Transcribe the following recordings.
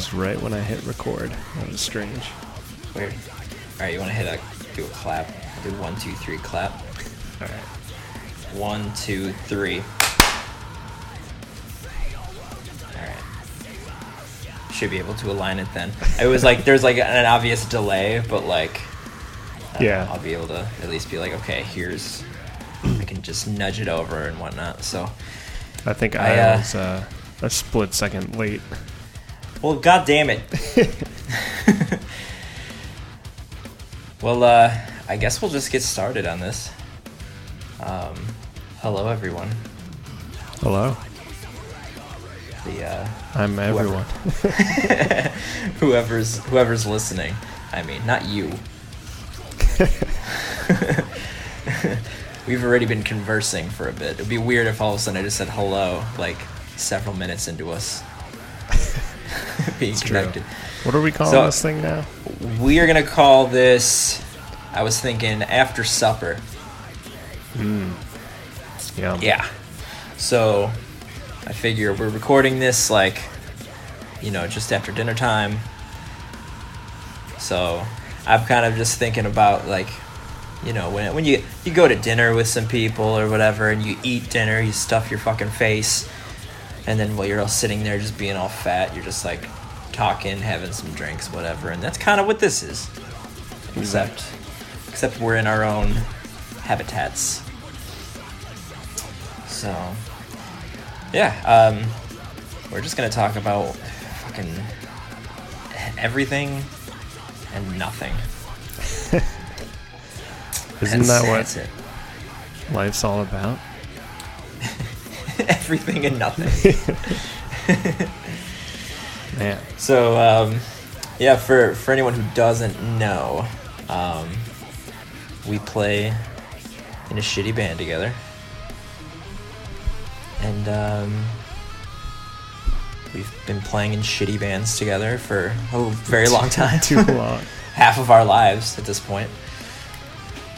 closed right when I hit record. That was strange. Weird. All right, you want to hit a do a clap? Do one, two, three, clap. All right. One, two, three. Should be able to align it then. It was like there's like an obvious delay, but like I Yeah. know, I'll be able to at least be like, okay, here's. I can just nudge it over and whatnot. So, I think I, I, uh, was uh, a split second late. Well, god damn it. well, uh, I guess we'll just get started on this. Um, hello, everyone. Hello. The uh, I'm everyone. whoever's whoever's listening. I mean, not you. We've already been conversing for a bit. It'd be weird if all of a sudden I just said hello, like several minutes into us being It's true. connected. What are we calling So- this thing now? We are gonna call this. I was thinking after supper. Hmm. Yeah. Yeah. So I figure we're recording this like, you know, just after dinner time. So I'm kind of just thinking about like, you know, when when you you go to dinner with some people or whatever, and you eat dinner, you stuff your fucking face, and then while you're all sitting there just being all fat, you're just like talking, having some drinks, whatever, and that's kind of what this is. Except, except we're in our own habitats. So, yeah, um, we're just gonna talk about fucking everything and nothing. Isn't That's- that what life's all about? everything and nothing. Man. So, um, yeah, for for anyone who doesn't know, um, we play in a shitty band together, and um, we've been playing in shitty bands together for a very long time. Too long. Half of our lives at this point.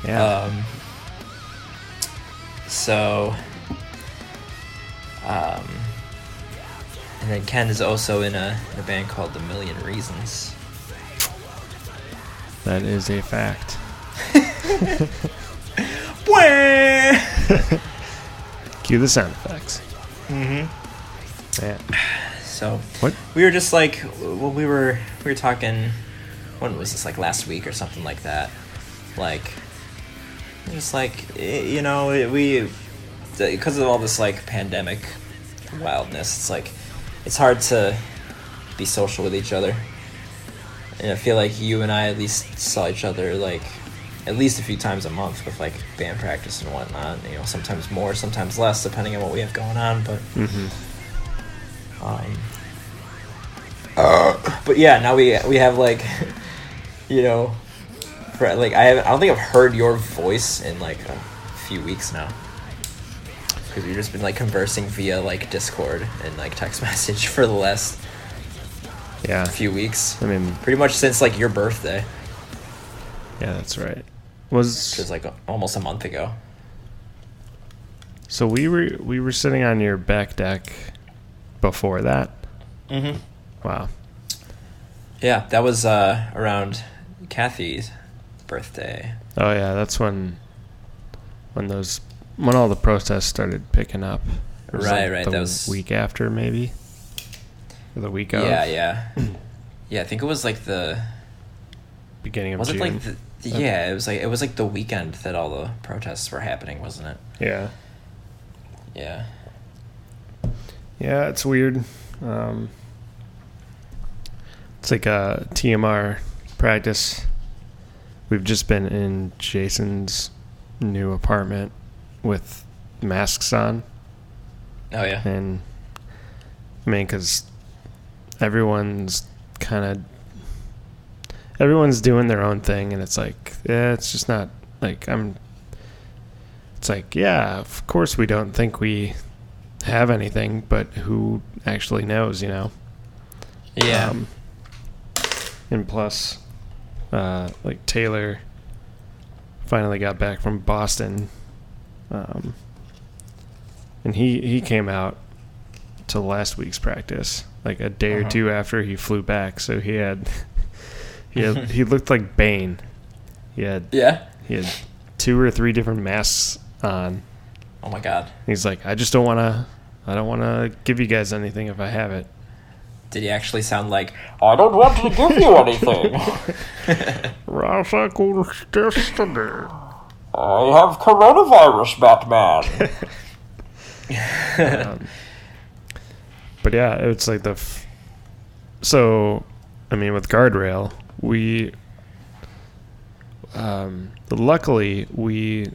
Yeah. Um, so, um, and then Ken is also in a, in a band called The Million Reasons. that is a fact. Cue the sound effects. mm-hmm. Man. So What? we were just like, well, we were we were talking. When was this? Like last week or something like that. Like, just like you know, we because of all this like pandemic wildness. It's like it's hard to be social with each other. And I feel like you and I at least saw each other like at least a few times a month with like band practice and whatnot. You know, sometimes more, sometimes less, depending on what we have going on. But hmm um, but yeah, now we we have like, you know, for, like I haven't, I don't think I've heard your voice in like a few weeks now. Because we've just been like conversing via like Discord and like text message for the last Yeah. few weeks. I mean, Pretty much since like your birthday, yeah, that's right. Was was like almost a month ago. so we were we were sitting on your back deck before that. Mm-hmm. Wow. Yeah, that was uh, around Kathy's birthday. Oh yeah, that's when when those when all the protests started picking up. Right, like right, The that was- week after, maybe. Or the week of. Yeah, yeah, yeah. I think it was like the Beginning of was June. it like the, the- yeah it was like it was like the weekend that all the protests were happening wasn't it yeah. yeah Yeah, it's weird. Um, it's like a TMR practice. We've just been in Jason's new apartment with masks on, oh yeah and I mean, because everyone's kind of everyone's doing their own thing, and it's like, yeah, it's just not like I'm. It's like, yeah, of course we don't think we have anything, but who actually knows, you know? yeah Um, and plus, uh, like Taylor finally got back from Boston. Um, and he he came out to last week's practice like a day or Uh-huh. two after he flew back. So he had he had, he looked like Bane. He had Yeah. he had two or three different masks on. Oh my god. He's like, I just don't want to. I don't want to give you guys anything if I have it. Did he actually sound like I don't want to give you anything. Ra's al Ghul's destiny. I have coronavirus, Batman. um, but yeah, it's like the. F- so, I mean, with guardrail, we. Um, luckily, we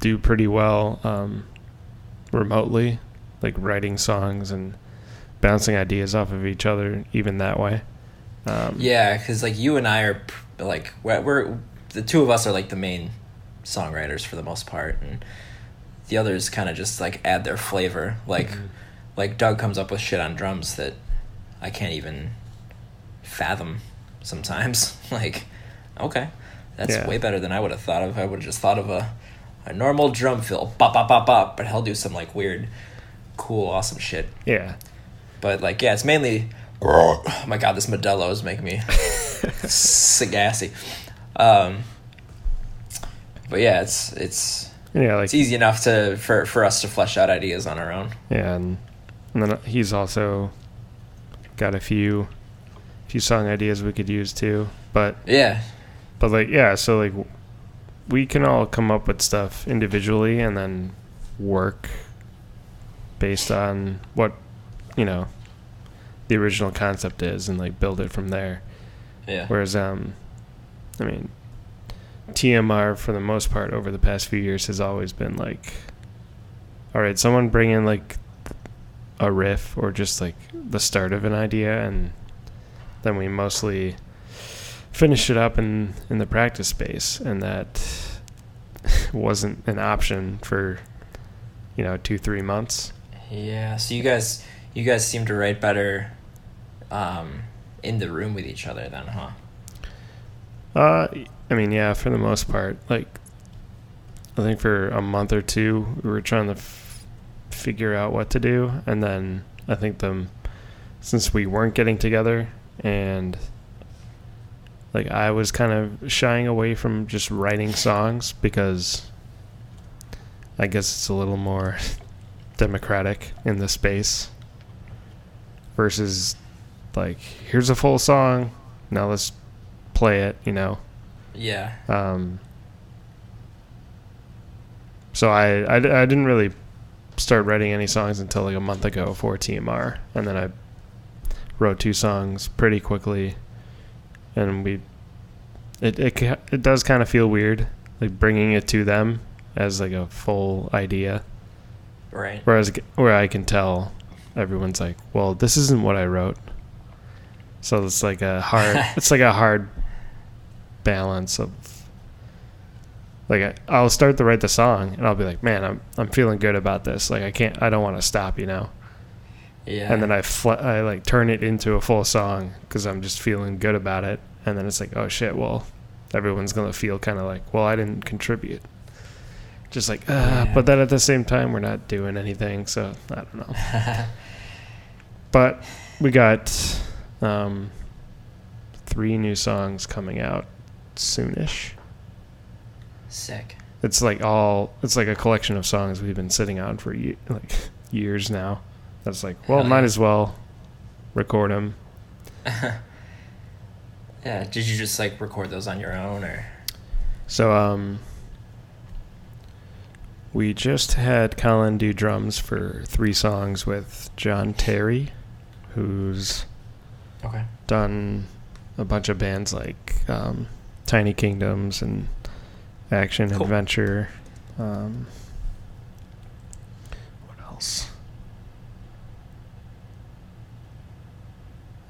do pretty well um, remotely, like writing songs and bouncing ideas off of each other, even that way. Um, yeah, because like you and I are like we're, we're the two of us are like the main songwriters for the most part, and the others kind of just like add their flavor. Like like Doug comes up with shit on drums that I can't even fathom sometimes. like okay, that's Yeah. way better than I would have thought of. I would have just thought of a a normal drum fill, bop bop bop bop, but he'll do some like weird, cool, awesome shit. Yeah. But like, yeah, it's mainly. Oh my god, this Modelo is making me sagassy. Um, but yeah, it's it's Yeah, like it's easy enough to for for us to flesh out ideas on our own. Yeah, and, and then he's also got a few few song ideas we could use too. But Yeah, but like yeah, so like we can all come up with stuff individually and then work based on what you know the original concept is and like build it from there. yeah, Whereas um I mean TMR for the most part over the past few years has always been like all right, someone bring in like a riff or just like the start of an idea and then we mostly finish it up in in the practice space and that wasn't an option for you know 2 3 months. yeah. So you guys you guys seem to write better um, in the room with each other then, huh? Uh, I mean, yeah, for the most part. Like, I think for a month or two, we were trying to f- figure out what to do, and then I think the since we weren't getting together, and like I was kind of shying away from just writing songs because I guess it's a little more democratic in the space versus like here's a full song now let's play it you know? Yeah, um, so I, I, I didn't really start writing any songs until like a month ago for TMR, and then I wrote two songs pretty quickly, and we it it it does kind of feel weird like bringing it to them as like a full idea, right. whereas where I can tell everyone's like, well, this isn't what I wrote, so it's like a hard it's like a hard balance of like I, I'll start to write the song and I'll be like, man, I'm I'm feeling good about this. Like I can't, I don't want to stop, you know. Yeah, And then I fl- I like turn it into a full song because I'm just feeling good about it. And then it's like, oh shit, well, everyone's gonna feel kind of like, well, I didn't contribute. Just like, uh, Yeah. but then at the same time, we're not doing anything, so I don't know. But we got um, three new songs coming out soonish. sick. It's like all it's like a collection of songs we've been sitting on for ye- like years now. That's like, well, Hell might yeah. as well record them. Yeah, did you just like record those on your own or? So um we just had Colin do drums for three songs with John Terry, who's Okay. done a bunch of bands like um, Tiny Kingdoms and Action Cool. Adventure. Um, what else?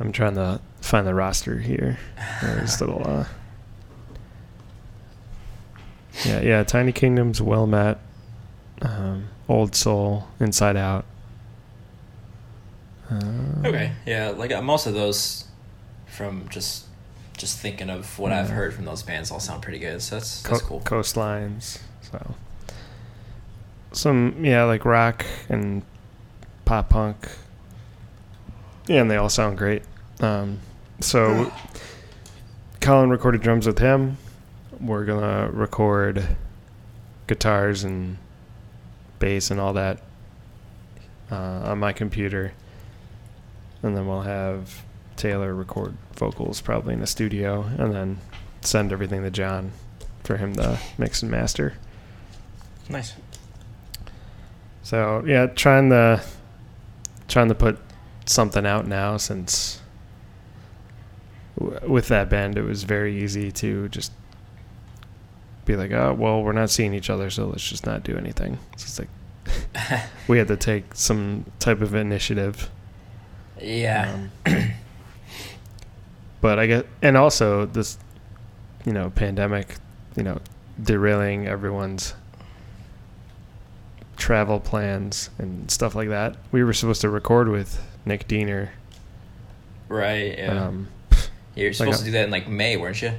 I'm trying to find the roster here. There's little. Uh, yeah, yeah. Tiny Kingdoms, Well Met, um, Old Soul, Inside Out. Um, Okay. Yeah, like uh, most of those from just just thinking of what I've heard from those bands all sound pretty good. So that's Co- cool. coastlines. So some yeah, like rock and pop punk. Yeah, and they all sound great. Um, so Colin recorded drums with him. We're gonna record guitars and bass and all that uh, on my computer, and then we'll have Taylor record vocals probably in the studio, and then send everything to John for him to mix and master. Nice. So yeah, trying to trying to put something out now since w- with that band it was very easy to just be like, oh well, we're not seeing each other, so let's just not do anything. So it's like we had to take some type of initiative. Yeah. Um, but I get, and also this, you know, pandemic, you know, derailing everyone's travel plans and stuff like that. We were supposed to record with Nick Diener. right. Yeah. Um, You're like supposed a- to do that in like May, weren't you?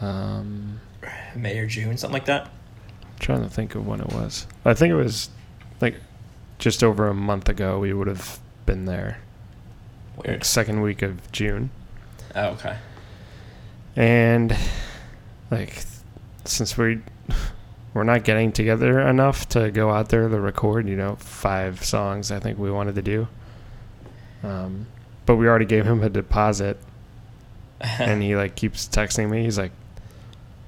um, May or June, something like that. trying to think of when it was. I think it was like just over a month ago. We would have been there, Weird. like second week of June. Oh, okay. and like since we we're not getting together enough to go out there to record you know five songs i think we wanted to do um, but we already gave him a deposit. And he like keeps texting me. He's like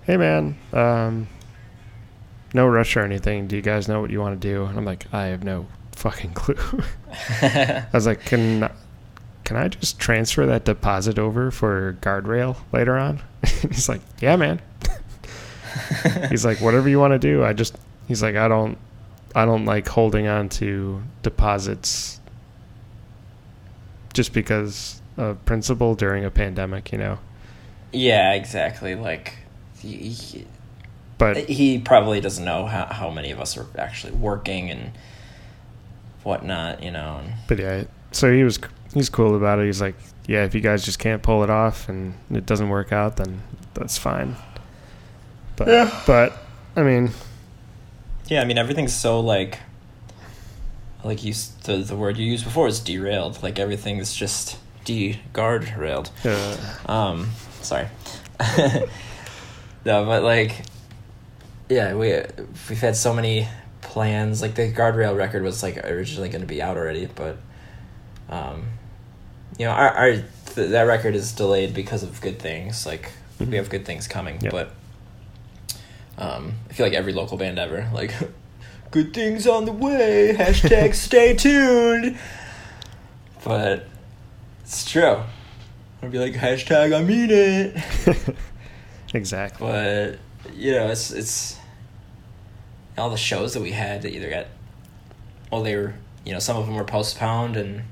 hey man um, no rush or anything. Do you guys know what you want to do? And i'm like i have no fucking clue. I was like can can I just transfer that deposit over for guardrail later on? he's like, yeah, man. he's like, whatever you want to do. I just, he's like, I don't, I don't like holding on to deposits just because of principle during a pandemic, you know. yeah, exactly. Like, he, he, But he probably doesn't know how, how many of us are actually working and whatnot, you know. But yeah, so he was, he's cool about it. He's like, yeah, if you guys just can't pull it off and it doesn't work out, then that's fine. But, Yeah. but I mean, yeah, I mean, everything's so like, like you, the the word you used before is derailed. Like everything's just de guard railed. uh, Um, sorry. no, but like, yeah, we we've had so many plans. Like the guardrail record was like originally going to be out already, but um, you know, our our th- that record is delayed because of good things. Like Mhm. we have good things coming, Yep. but um, I feel like every local band ever like. Good things on the way. Hashtag stay tuned. But it's true. I'd be like hashtag I mean it. exactly. But you know, it's it's all the shows that we had that either got well they were you know, some of them were postponed and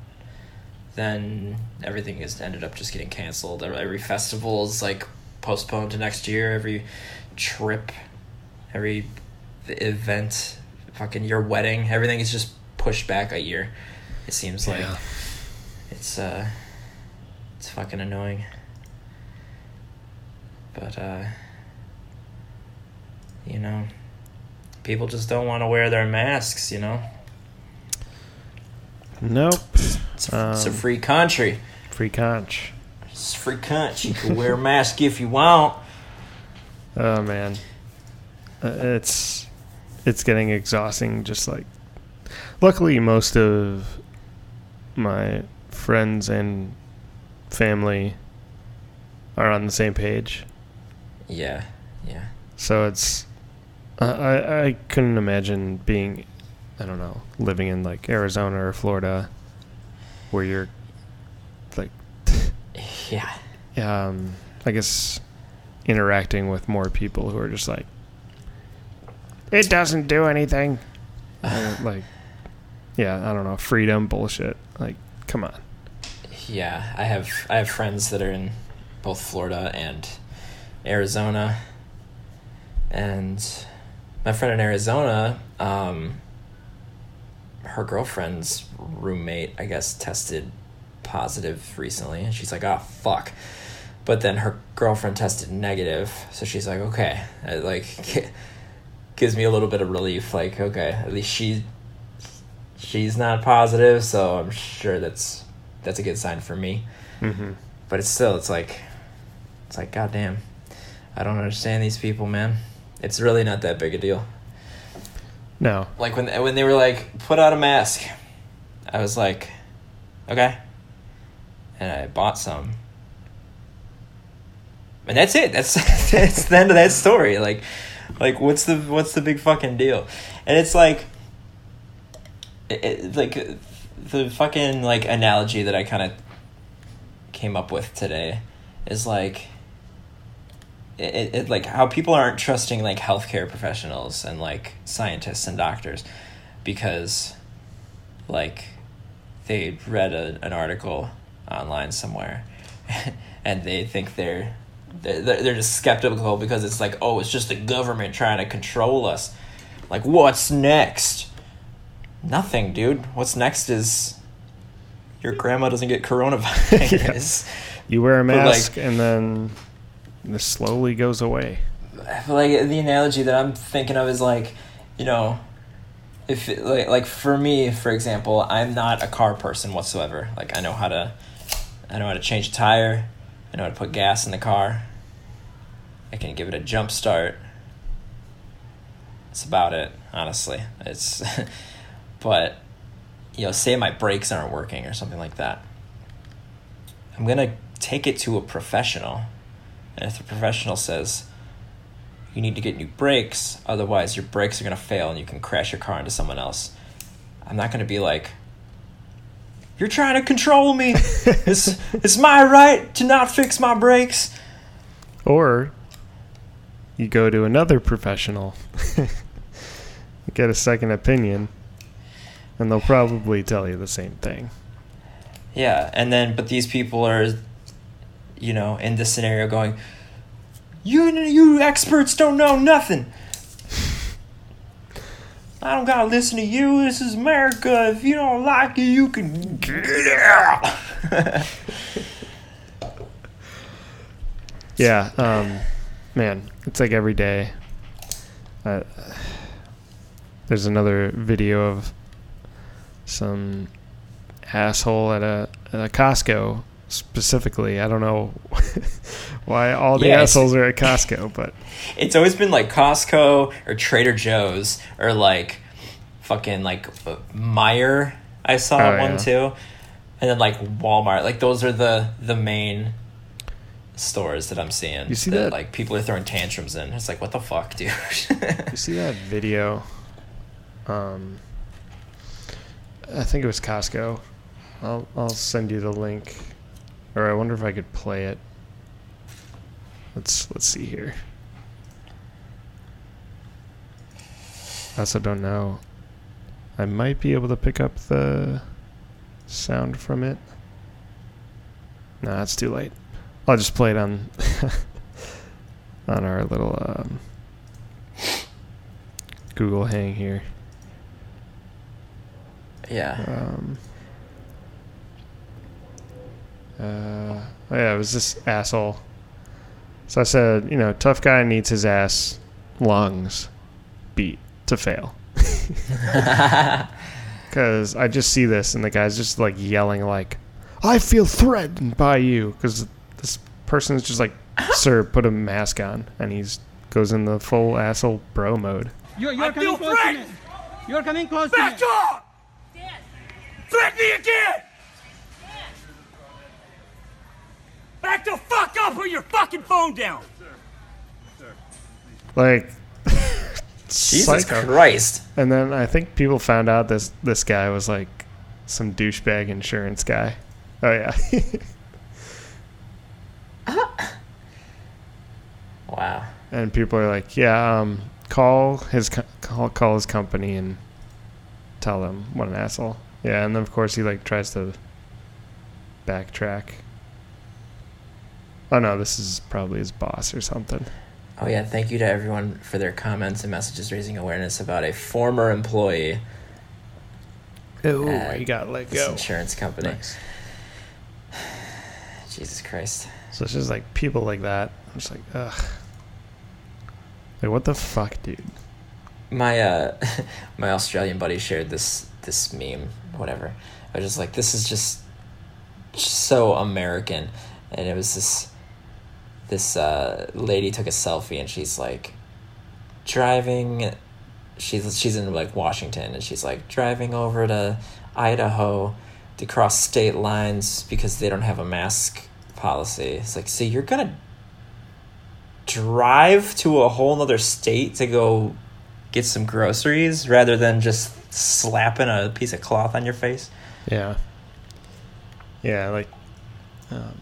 then everything has ended up just getting canceled. Every every festival is like postponed to next year. Every trip, every event, fucking your wedding, everything is just pushed back a year. It seems like Yeah. it's uh it's fucking annoying. But uh you know, people just don't want to wear their masks, you know. Nope. It's a, it's a Um, free country. Free conch. It's free conch. You can wear a mask if you want. Oh man, Uh, it's it's getting exhausting. Just like, luckily, most of my friends and family are on the same page. Yeah, yeah. So it's I I, I couldn't imagine being I don't know living in like Arizona or Florida where you're like Yeah. um, I guess interacting with more people who are just like, it doesn't do anything. Uh, like, yeah, I don't know, freedom bullshit. Like, come on. Yeah, I have I have friends that are in both Florida and Arizona, and my friend in Arizona, um, her girlfriend's roommate, I guess, tested positive recently, and she's like, "Oh fuck," but then her girlfriend tested negative, so she's like, "Okay, I, like." gives me a little bit of relief. Like, okay, at least she she's not positive, so I'm sure that's that's a good sign for me. Mm-hmm. But it's still, it's like, it's like, goddamn, I don't understand these people, man. It's really not that big a deal. No. Like when when they were like, put out a mask, I was like, okay, and I bought some. And that's it. That's that's the end of that story. Like, like what's the what's the big fucking deal? And it's like, it, it, like the fucking like analogy that I kind of came up with today is like it, it, like how people aren't trusting like healthcare professionals and like scientists and doctors because like they read a, an article online somewhere and they think they're they're, they're just skeptical because it's like oh it's just the government trying to control us. Like what's next? Nothing dude. What's next is your grandma doesn't get coronavirus. You wear a But, like- mask and then this slowly goes away. Like the analogy that I'm thinking of is like, you know, if it, like like for me, for example, I'm not a car person whatsoever. Like I know how to, I know how to change a tire, I know how to put gas in the car. I can give it a jump start. That's about it, honestly. It's, but, you know, say my brakes aren't working or something like that. I'm gonna take it to a professional, and if the professional says, you need to get new brakes, otherwise your brakes are gonna fail and you can crash your car into someone else. I'm not gonna be like, you're trying to control me. it's it's my right to not fix my brakes. Or you go to another professional, get a second opinion, and they'll probably tell you the same thing. Yeah, and then but these people are, you know, in this scenario going, you you experts don't know nothing. I don't gotta listen to you. This is America. If you don't like it, you can get out. Yeah, um, man, it's like every day. Uh, there's another video of some asshole at a at a Costco specifically. I don't know why all the Yeah, assholes are at Costco, but it's always been like Costco or Trader Joe's or like fucking like uh, Meijer. I saw Oh, one yeah. too, and then like Walmart. Like those are the the main stores that I'm seeing. You see that? Like people are throwing tantrums in. It's like what the fuck, dude. you see that video? Um, I think it was Costco. I'll I'll send you the link, or I wonder if I could play it. Let's let's see here. I also don't know. I might be able to pick up the sound from it. No, it's too late. I'll just play it on on our little um, Google Hang here. yeah. Um, uh, oh yeah, it was this asshole. So I said, you know, tough guy needs his ass lungs beat to fail. Because I just see this, and the guy's just like yelling, like, "I feel threatened by you," because this person is just like, "Sir, put a mask on," and he's goes in the full asshole bro mode. You're, you're I coming feel close threatened. You're coming close to Back me. off! Threaten me again! Back the fuck up or your fucking phone down! Like, Jesus psycho. Christ. And then I think people found out this this guy was like some douchebag insurance guy. Oh yeah. Wow. and people are like, "Yeah, um, call his co- call call his company and tell them what an asshole." Yeah, and then of course he like tries to backtrack. Oh no, this is probably his boss or something. Oh yeah. Thank you to everyone for their comments and messages raising awareness about a former employee Oh, he got let this go. insurance company. Nice. Jesus Christ. So it's just like people like that. I'm just like, ugh. Like what the fuck, dude? my uh my Australian buddy shared this this meme, whatever. I was just like, this is just so American, and it was this this uh, lady took a selfie and she's like driving. She's she's in like Washington and she's like driving over to Idaho to cross state lines because they don't have a mask policy. It's like, so you're gonna drive to a whole other state to go get some groceries rather than just slapping a piece of cloth on your face. Yeah. Yeah, like um,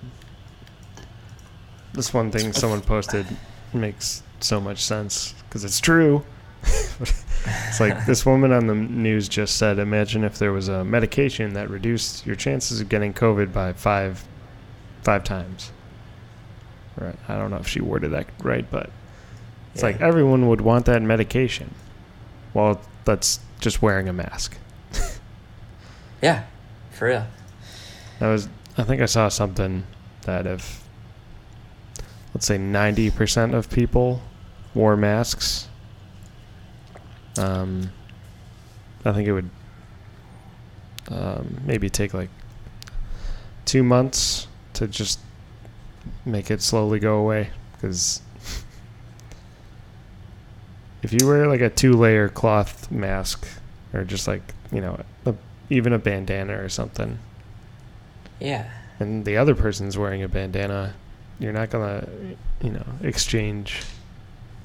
this one thing someone posted makes so much sense because it's true. it's like this woman on the news just said, "Imagine if there was a medication that reduced your chances of getting COVID by five, five times." Right. I don't know if she worded that right, but it's Yeah. like everyone would want that medication. Well, that's just wearing a mask. Yeah, for real. That was, I think I saw something that if, let's say, 90% of people wore masks, um, I think it would um, maybe take like two months to just make it slowly go away. Because if you wear like a two layer cloth mask, or just like, you know, a, even a bandana or something, Yeah. and the other person's wearing a bandana, you're not gonna, you know, exchange,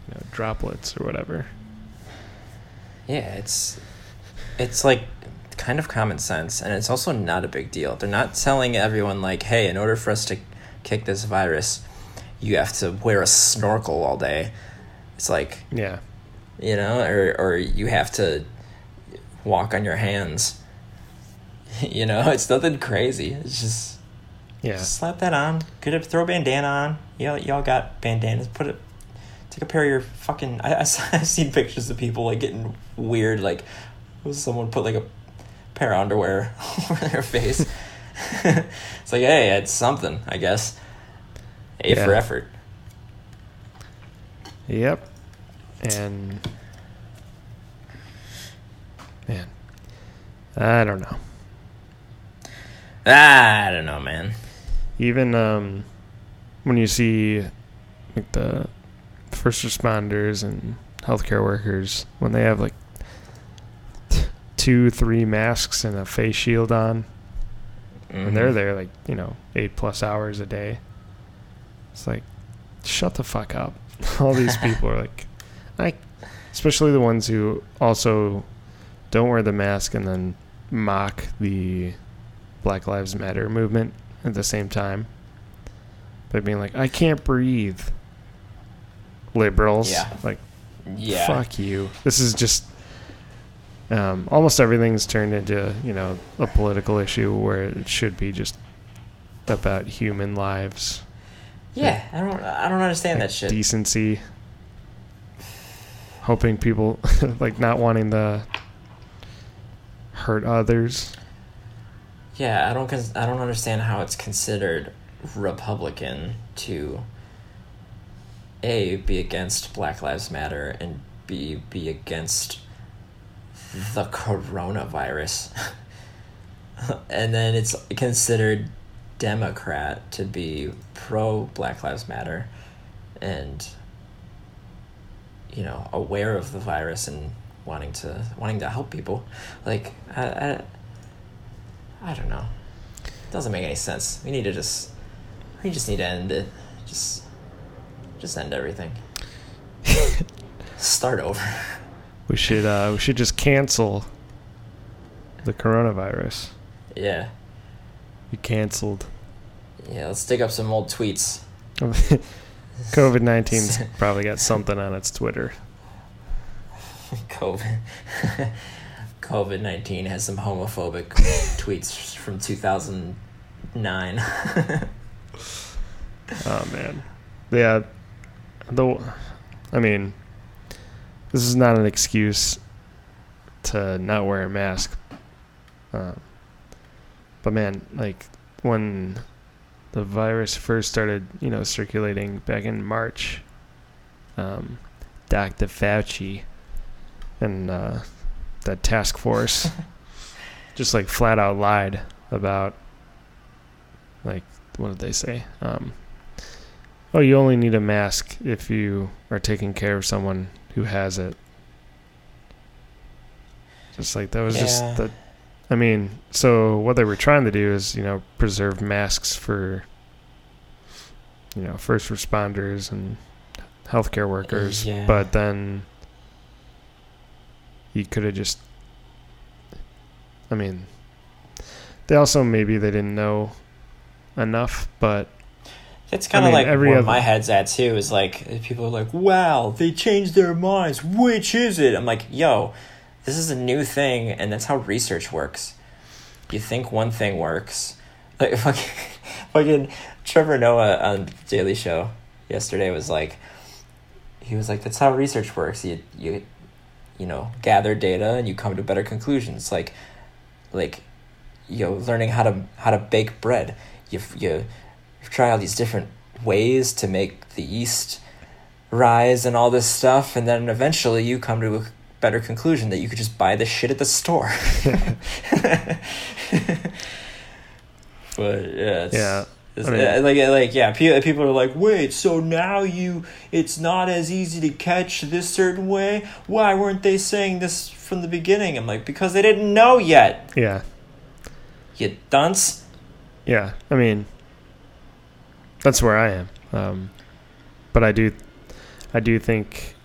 you know, droplets or whatever. Yeah, it's it's like kind of common sense and it's also not a big deal. They're not telling everyone like, "Hey, in order for us to kick this virus, you have to wear a snorkel all day." It's like, Yeah, you know, or or you have to walk on your hands. you know, it's nothing crazy. It's just yeah, slap that on. Get a throw a bandana on. Y'all, y'all got bandanas. Put it. Take a pair of your fucking. I, I I've seen pictures of people like getting weird. Like, someone put like a pair of underwear over their face. it's like, hey, it's something, I guess. A for effort. yep, and man, I don't know. I don't know, man. Even um, when you see like the first responders and healthcare workers when they have like t- two, three masks and a face shield on, and they're there like you know eight plus hours a day. It's like, shut the fuck up. All these people are like, I, especially the ones who also don't wear the mask and then mock the Black Lives Matter movement at the same time by being like, I can't breathe. Liberals, Yeah. like, Yeah. fuck you. This is just um, almost everything's turned into you know a political issue where it should be just about human lives, Yeah, I don't. I don't understand that shit. decency, hoping people like not wanting to hurt others. Yeah, I don't. Cons- I don't understand how it's considered Republican to a be against Black Lives Matter and b be against the coronavirus, and then it's considered Democrat to be pro Black Lives Matter, and you know aware of the virus and wanting to wanting to help people. Like I, I I don't know. It doesn't make any sense. We need to just we just need to end it. Just just end everything. Start over. We should uh, we should just cancel the coronavirus. Yeah. Be canceled. Yeah, let's dig up some old tweets. COVID 19's probably got something on its Twitter. COVID COVID nineteen has some homophobic tweets from two thousand nine. Oh man, yeah. The, I mean, this is not an excuse to not wear a mask. Um, but man, like when the virus first started, you know, circulating back in March, um, Dr. Fauci and uh, that task force just like flat out lied about like what did they say? Um, oh, you only need a mask if you are taking care of someone who has it. Just like that was Yeah. just the. I mean, so what they were trying to do is, you know, preserve masks for, you know, first responders and healthcare workers. Yeah. But then you could have just. I mean, they also maybe they didn't know enough, but It's kind of mean, like every where other- my head's at too. Is like people are like, "Wow, they changed their minds. Which is it?" I'm like, "Yo, this is a new thing, and that's how research works. You think one thing works, like fucking, fucking Trevor Noah on Daily Show yesterday was like, he was like, "That's how research works. You you, you know, gather data and you come to better conclusions. Like, like, you know, learning how to how to bake bread. You you." try all these different ways to make the yeast rise and all this stuff and then eventually you come to a better conclusion that you could just buy this shit at the store but yeah it's, Yeah, I mean- uh, like like yeah people are like wait so now you it's not as easy to catch this certain way why weren't they saying this from the beginning i'm like because they didn't know yet yeah, you dunce yeah. I mean, that's where I am. Um, but I do, I do think,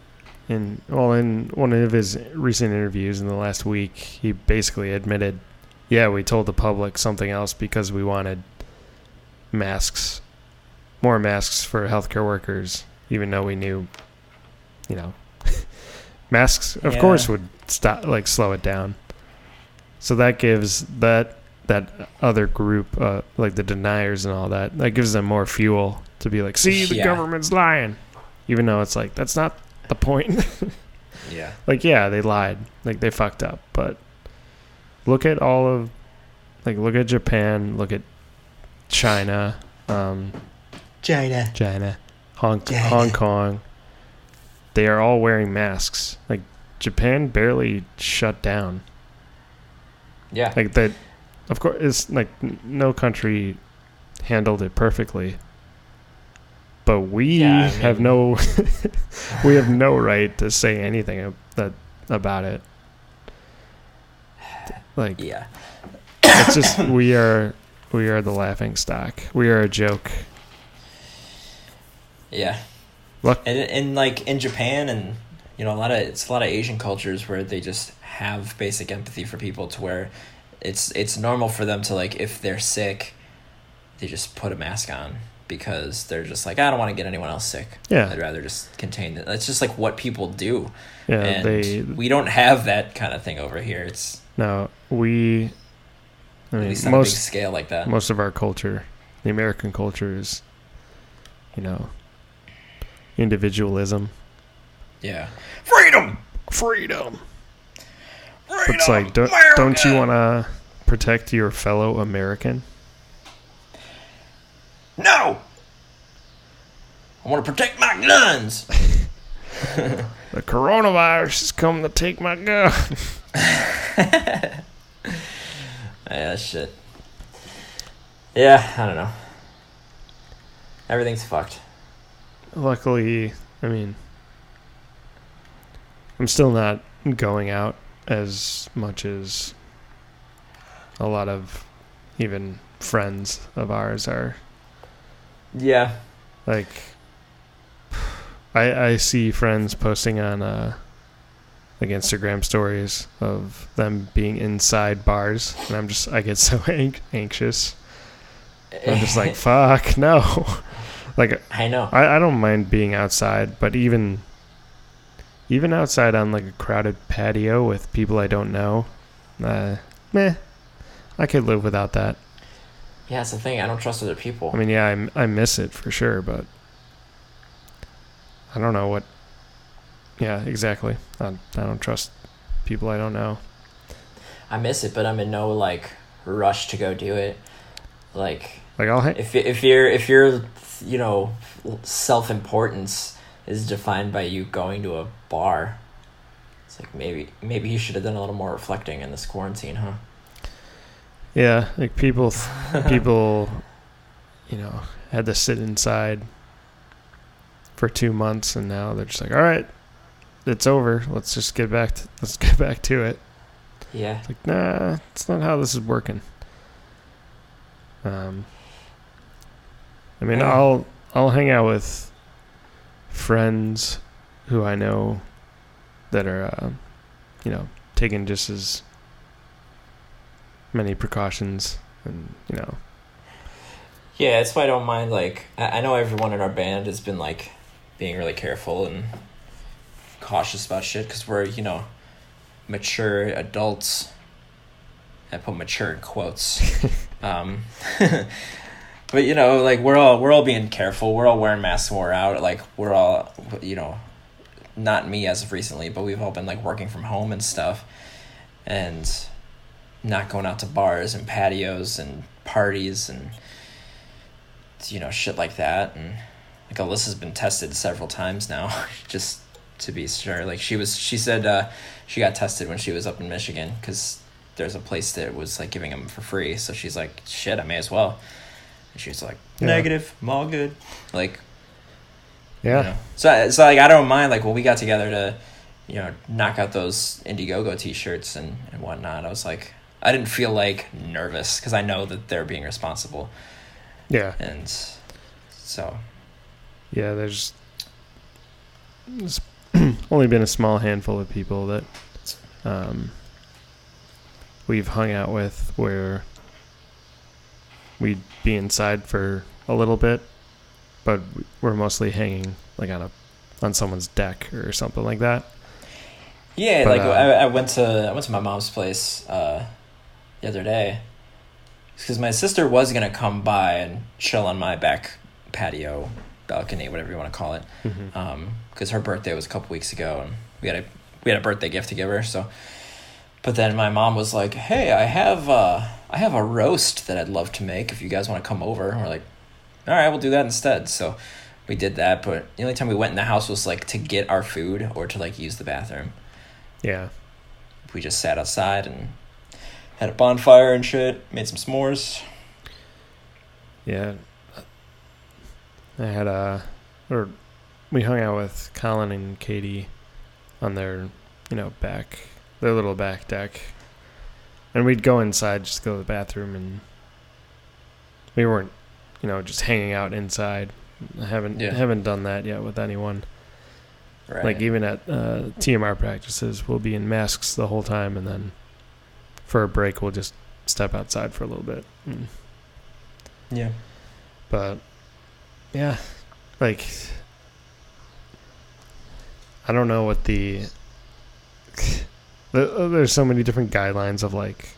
in well, in one of his recent interviews in the last week, he basically admitted, yeah, we told the public something else because we wanted masks, more masks for healthcare workers, even though we knew, you know, masks of Yeah. course would stop like slow it down. So that gives that that other group, uh, like the deniers and all that, that gives them more fuel to be like, see, the Yeah. government's lying, even though it's like that's not the point. yeah like, yeah, they lied, like they fucked up, but look at all of, like, look at Japan, look at China, um, china China, Hong China. Hong Kong. They are all wearing masks. Like Japan barely shut down. yeah Like that, of course, it's like no country handled it perfectly. But we Yeah, I have no, we have no right to say anything that about it. Like yeah it's just we are we are the laughing stock. We are a joke. Yeah. Look- and and like in Japan and you know a lot of it's a lot of Asian cultures where they just have basic empathy for people to where it's it's normal for them to like if they're sick, they just put a mask on because they're just like I don't want to get anyone else sick. Yeah. I'd rather just contain it. That's just like what people do. Yeah, and they we don't have that kind of thing over here. It's no we. I at mean, least on a big most scale like that. most of our culture, the American culture is, you know, individualism, yeah. Freedom. freedom. Freedom. It's like, don't don't you want to protect your fellow American? No. I want to protect my guns. The coronavirus is coming to take my gun. Yeah, shit. Yeah, I don't know. Everything's fucked. Luckily, I mean, I'm still not going out as much as a lot of even friends of ours are. Yeah. Like, I I see friends posting on uh like Instagram stories of them being inside bars, and I'm just I get so an- anxious. I'm just like, fuck, no. like I know. I, I don't mind being outside, but even even outside on like a crowded patio with people I don't know, uh, meh, I could live without that. Yeah, it's the thing. I don't trust other people. I mean, yeah, I, I miss it for sure, but I don't know what. Yeah, exactly. I, I don't trust people I don't know. I miss it, but I'm in no like rush to go do it. Like Like I'll ha- if if you're if your you know self importance is defined by you going to a bar, It's like maybe maybe he should have done a little more reflecting in this quarantine, huh? Yeah, like people, people, you know, had to sit inside for two months, and now they're just like, all right, it's over. Let's just get back. To, let's get back to it. Yeah. It's like, nah, it's not how this is working. Um, I mean, Yeah. I'll I'll hang out with friends who I know that are, uh, you know, taking just as many precautions, and you know, Yeah, that's why I don't mind. Like, I, I know everyone in our band has been like being really careful and cautious about shit because we're you know mature adults. I put mature in quotes. um, but you know, like we're all we're all being careful. We're all wearing masks when we're out. Like we're all you know, not me as of recently, but we've all been like working from home and stuff, and not going out to bars and patios and parties and you know shit like that and like alyssa's been tested several times now just to be sure. Like she was she said uh, she got tested when she was up in michigan because there's a place that was like giving them for free. So she's like shit i may as well. And she was like Yeah. negative. I'm all good. Like yeah, you know. so so like i don't mind like when we got together to you know knock out those indiegogo t-shirts and and whatnot i was like i didn't feel like nervous because i know that they're being responsible. Yeah, and so. Yeah. There's, there's only been a small handful of people that um, we've hung out with where we'd be inside for a little bit, but we're mostly hanging like on a on someone's deck or something like that. Yeah, But, like uh, I, I went to I went to my mom's place uh, the other day. Because my sister was gonna come by and chill on my back patio, balcony, whatever you want to call it, because her birthday was a couple weeks ago and we had a we had a birthday gift to give her. So, but then my mom was like, "Hey, I have uh, I have a roast that I'd love to make if you guys want to come over." And we're like, "All right, we'll do that instead." So. We did that, but the only time we went in the house was like to get our food or to like use the bathroom Yeah, we just sat outside and had a bonfire and shit, made some s'mores. yeah. I had a, or we hung out with Colin and Katie on their, you know, back, their little back deck, and we'd go inside just go to the bathroom, and we weren't, you know, just hanging out inside. I haven't Yeah. haven't done that yet with anyone. Right. Like even at uh, TMR practices, we'll be in masks the whole time, and then for a break, we'll just step outside for a little bit. Mm. yeah. But yeah, like I don't know what the there- uh, there's so many different guidelines of like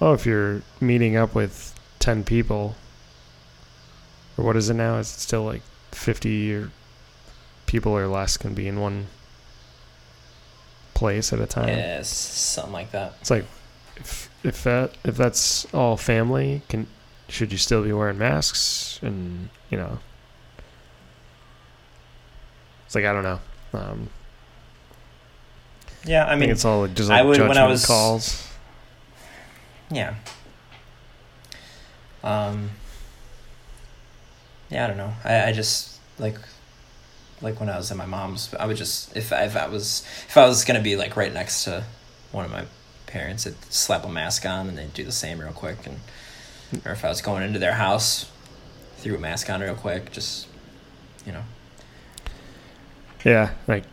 oh if you're meeting up with 10 people or what is it now is it still like 50 or people or less can be in one place at a time Yeah, something like that. it's like if if that if that's all family, can should you still be wearing masks? And you know, it's like I don't know. Um, Yeah, I I, mean, think it's all just I like would- when I was- calls. yeah. Um. Yeah, I don't know. I, I just like, like when I was at my mom's, I would just if I, if I was if I was gonna be like right next to one of my parents, I'd slap a mask on and they'd do the same real quick, and or if I was going into their house, threw a mask on real quick, just you know. Yeah, like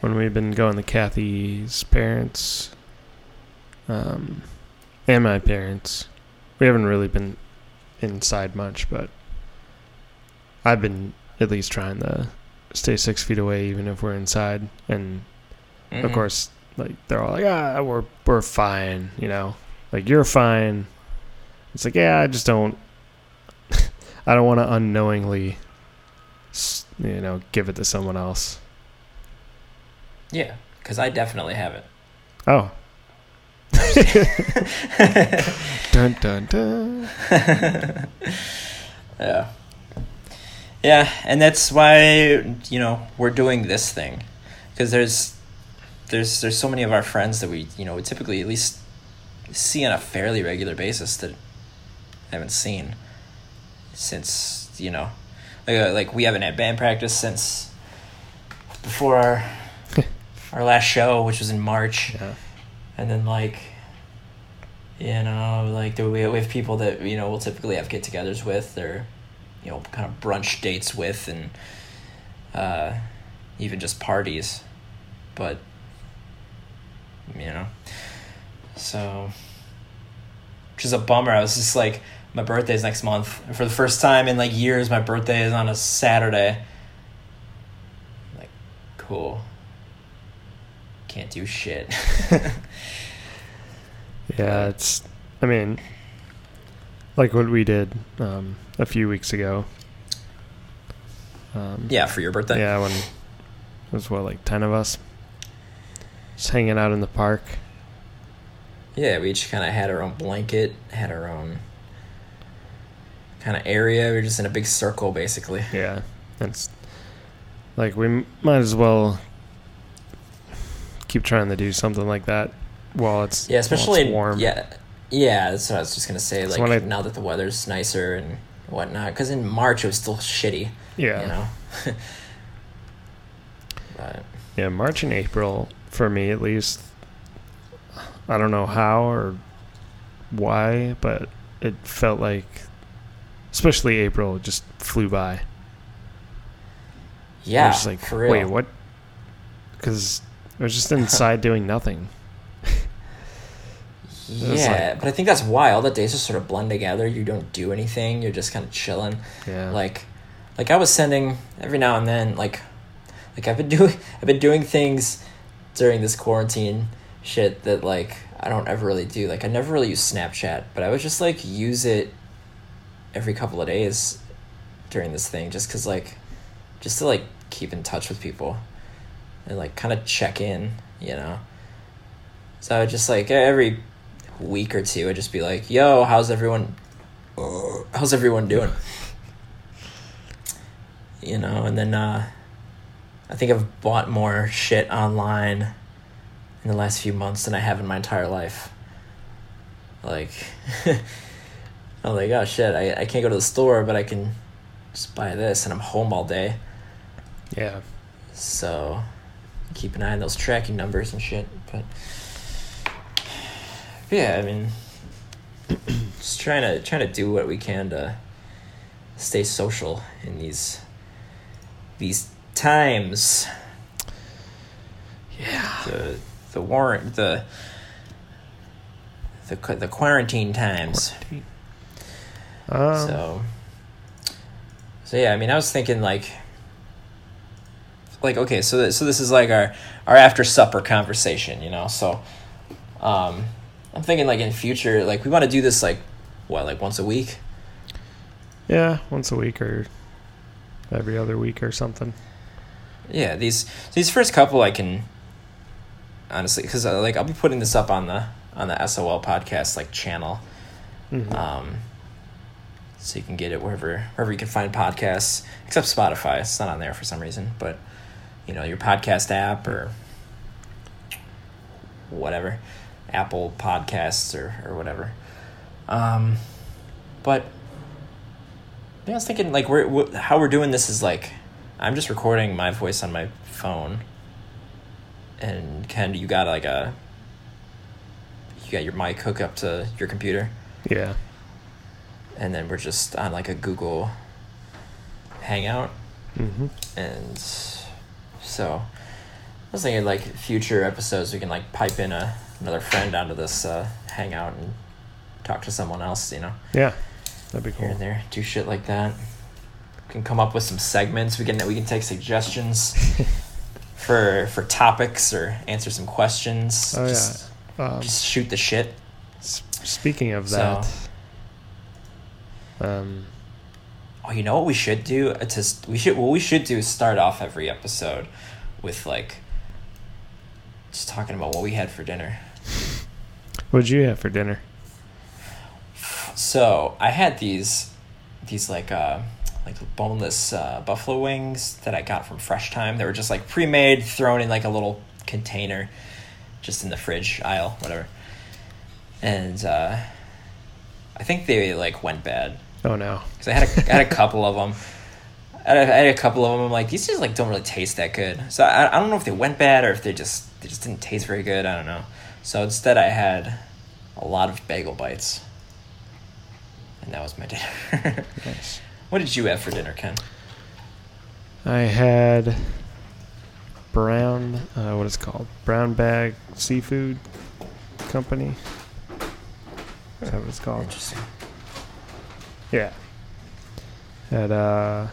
when we've been going to Kathy's parents, um, and my parents, we haven't really been inside much, but I've been at least trying to stay six feet away, even if we're inside. And of Mhm. course, like they're all like, "Ah, we're we're fine," you know, like you're fine. It's like, yeah, I just don't. I don't want to unknowingly, s- you know, give it to someone else. Yeah, because I definitely haven't. Oh. dun dun dun. Yeah. Yeah, and that's why you know we're doing this thing, because there's there's there's so many of our friends that we you know we typically at least see on a fairly regular basis that I haven't seen since you know like uh, like we haven't had band practice since before our our last show which was in March. Yeah. and then like you know like there we we have people that you know we'll typically have get-togethers with or you know kind of brunch dates with and uh even just parties. But you know so which is a bummer. I was just like my birthday's next month for the first time in like years my birthday is on a saturday like cool can't do shit Yeah, it's. I mean, like what we did um, a few weeks ago. Um, yeah for your birthday Yeah, when it was what like ten of us, just hanging out in the park. Yeah, we each kind of had our own blanket, had our own kind of area. We're just in a big circle, basically. Yeah, it's like we might as well keep trying to do something like that while it's Yeah, especially it's warm. Yeah, yeah. That's what I was just gonna say. Like I- now that the weather's nicer and whatnot, because in March it was still shitty. yeah, You know. but yeah. March and April for me at least. I don't know how or why, but it felt like, especially April, it just flew by. I yeah, was just like, for real. wait, what? Because I was just inside doing nothing. Yeah, like- but I think that's why all the days just sort of blend together. You don't do anything. You're just kind of chilling. Yeah, like like i was sending every now and then like like i've been doing i've been doing things during this quarantine shit that like i don't ever really do like i never really use snapchat but i would just like use it every couple of days during this thing just because like just to like keep in touch with people and like kind of check in you know? So i just like every week or two i'd just be like yo how's everyone how's everyone doing? You know and then uh i think i've bought more shit online in the last few months than i have in my entire life. Like i'm like oh shit I, I can't go to the store but i can just buy this and i'm home all day yeah. so keep an eye on those tracking numbers and shit but yeah i mean just trying to trying to do what we can to stay social in these these times Yeah. the the warrant the the the quarantine times Um, so so yeah i mean i was thinking like like okay so th- so this is like our our after supper conversation you know so um i'm thinking like in future like we want to do this like what like once a week yeah, once a week or every other week or something. yeah these these first couple i can honestly because uh, like i'll be putting this up on the on the sol podcast like channel Mhm. um so you can get it wherever wherever you can find podcasts except spotify. It's not on there for some reason but you know your podcast app or whatever apple podcasts or or whatever. Um but yeah, I was thinking like we're wh- how we're doing this is like I'm just recording my voice on my phone, and Ken, you got like a you got your mic hooked up to your computer, yeah. And then we're just on like a Google Hangout, hmm and so I was thinking like future episodes we can like pipe in a another friend onto this uh, Hangout and talk to someone else, you know. Yeah, that'd be here cool. and there, do shit like that. We can come up with some segments. We can we can take suggestions for for topics or answer some questions. Oh just, yeah. Um, just shoot the shit. speaking of So- that, um, Oh, you know what we should do? Uh, To we should what we should do is start off every episode with like just talking about what we had for dinner. what'd you have for dinner? So I had these these like uh like boneless uh, buffalo wings that I got from Fresh Thyme. They were just like pre-made, thrown in like a little container, just in the fridge aisle, whatever. And uh, I think they like went bad Oh no. because I had a, I had a couple of them. I had, a, I had a couple of them. I'm like, these just like don't really taste that good. So I, I don't know if they went bad or if they just they just didn't taste very good. I don't know. So instead, I had a lot of bagel bites, and that was my dinner. Nice. what did you have for dinner, Ken? I had brown, uh, what is it called? Brown Bag Seafood Company. Is that what it's called? Interesting. Yeah. Had uh,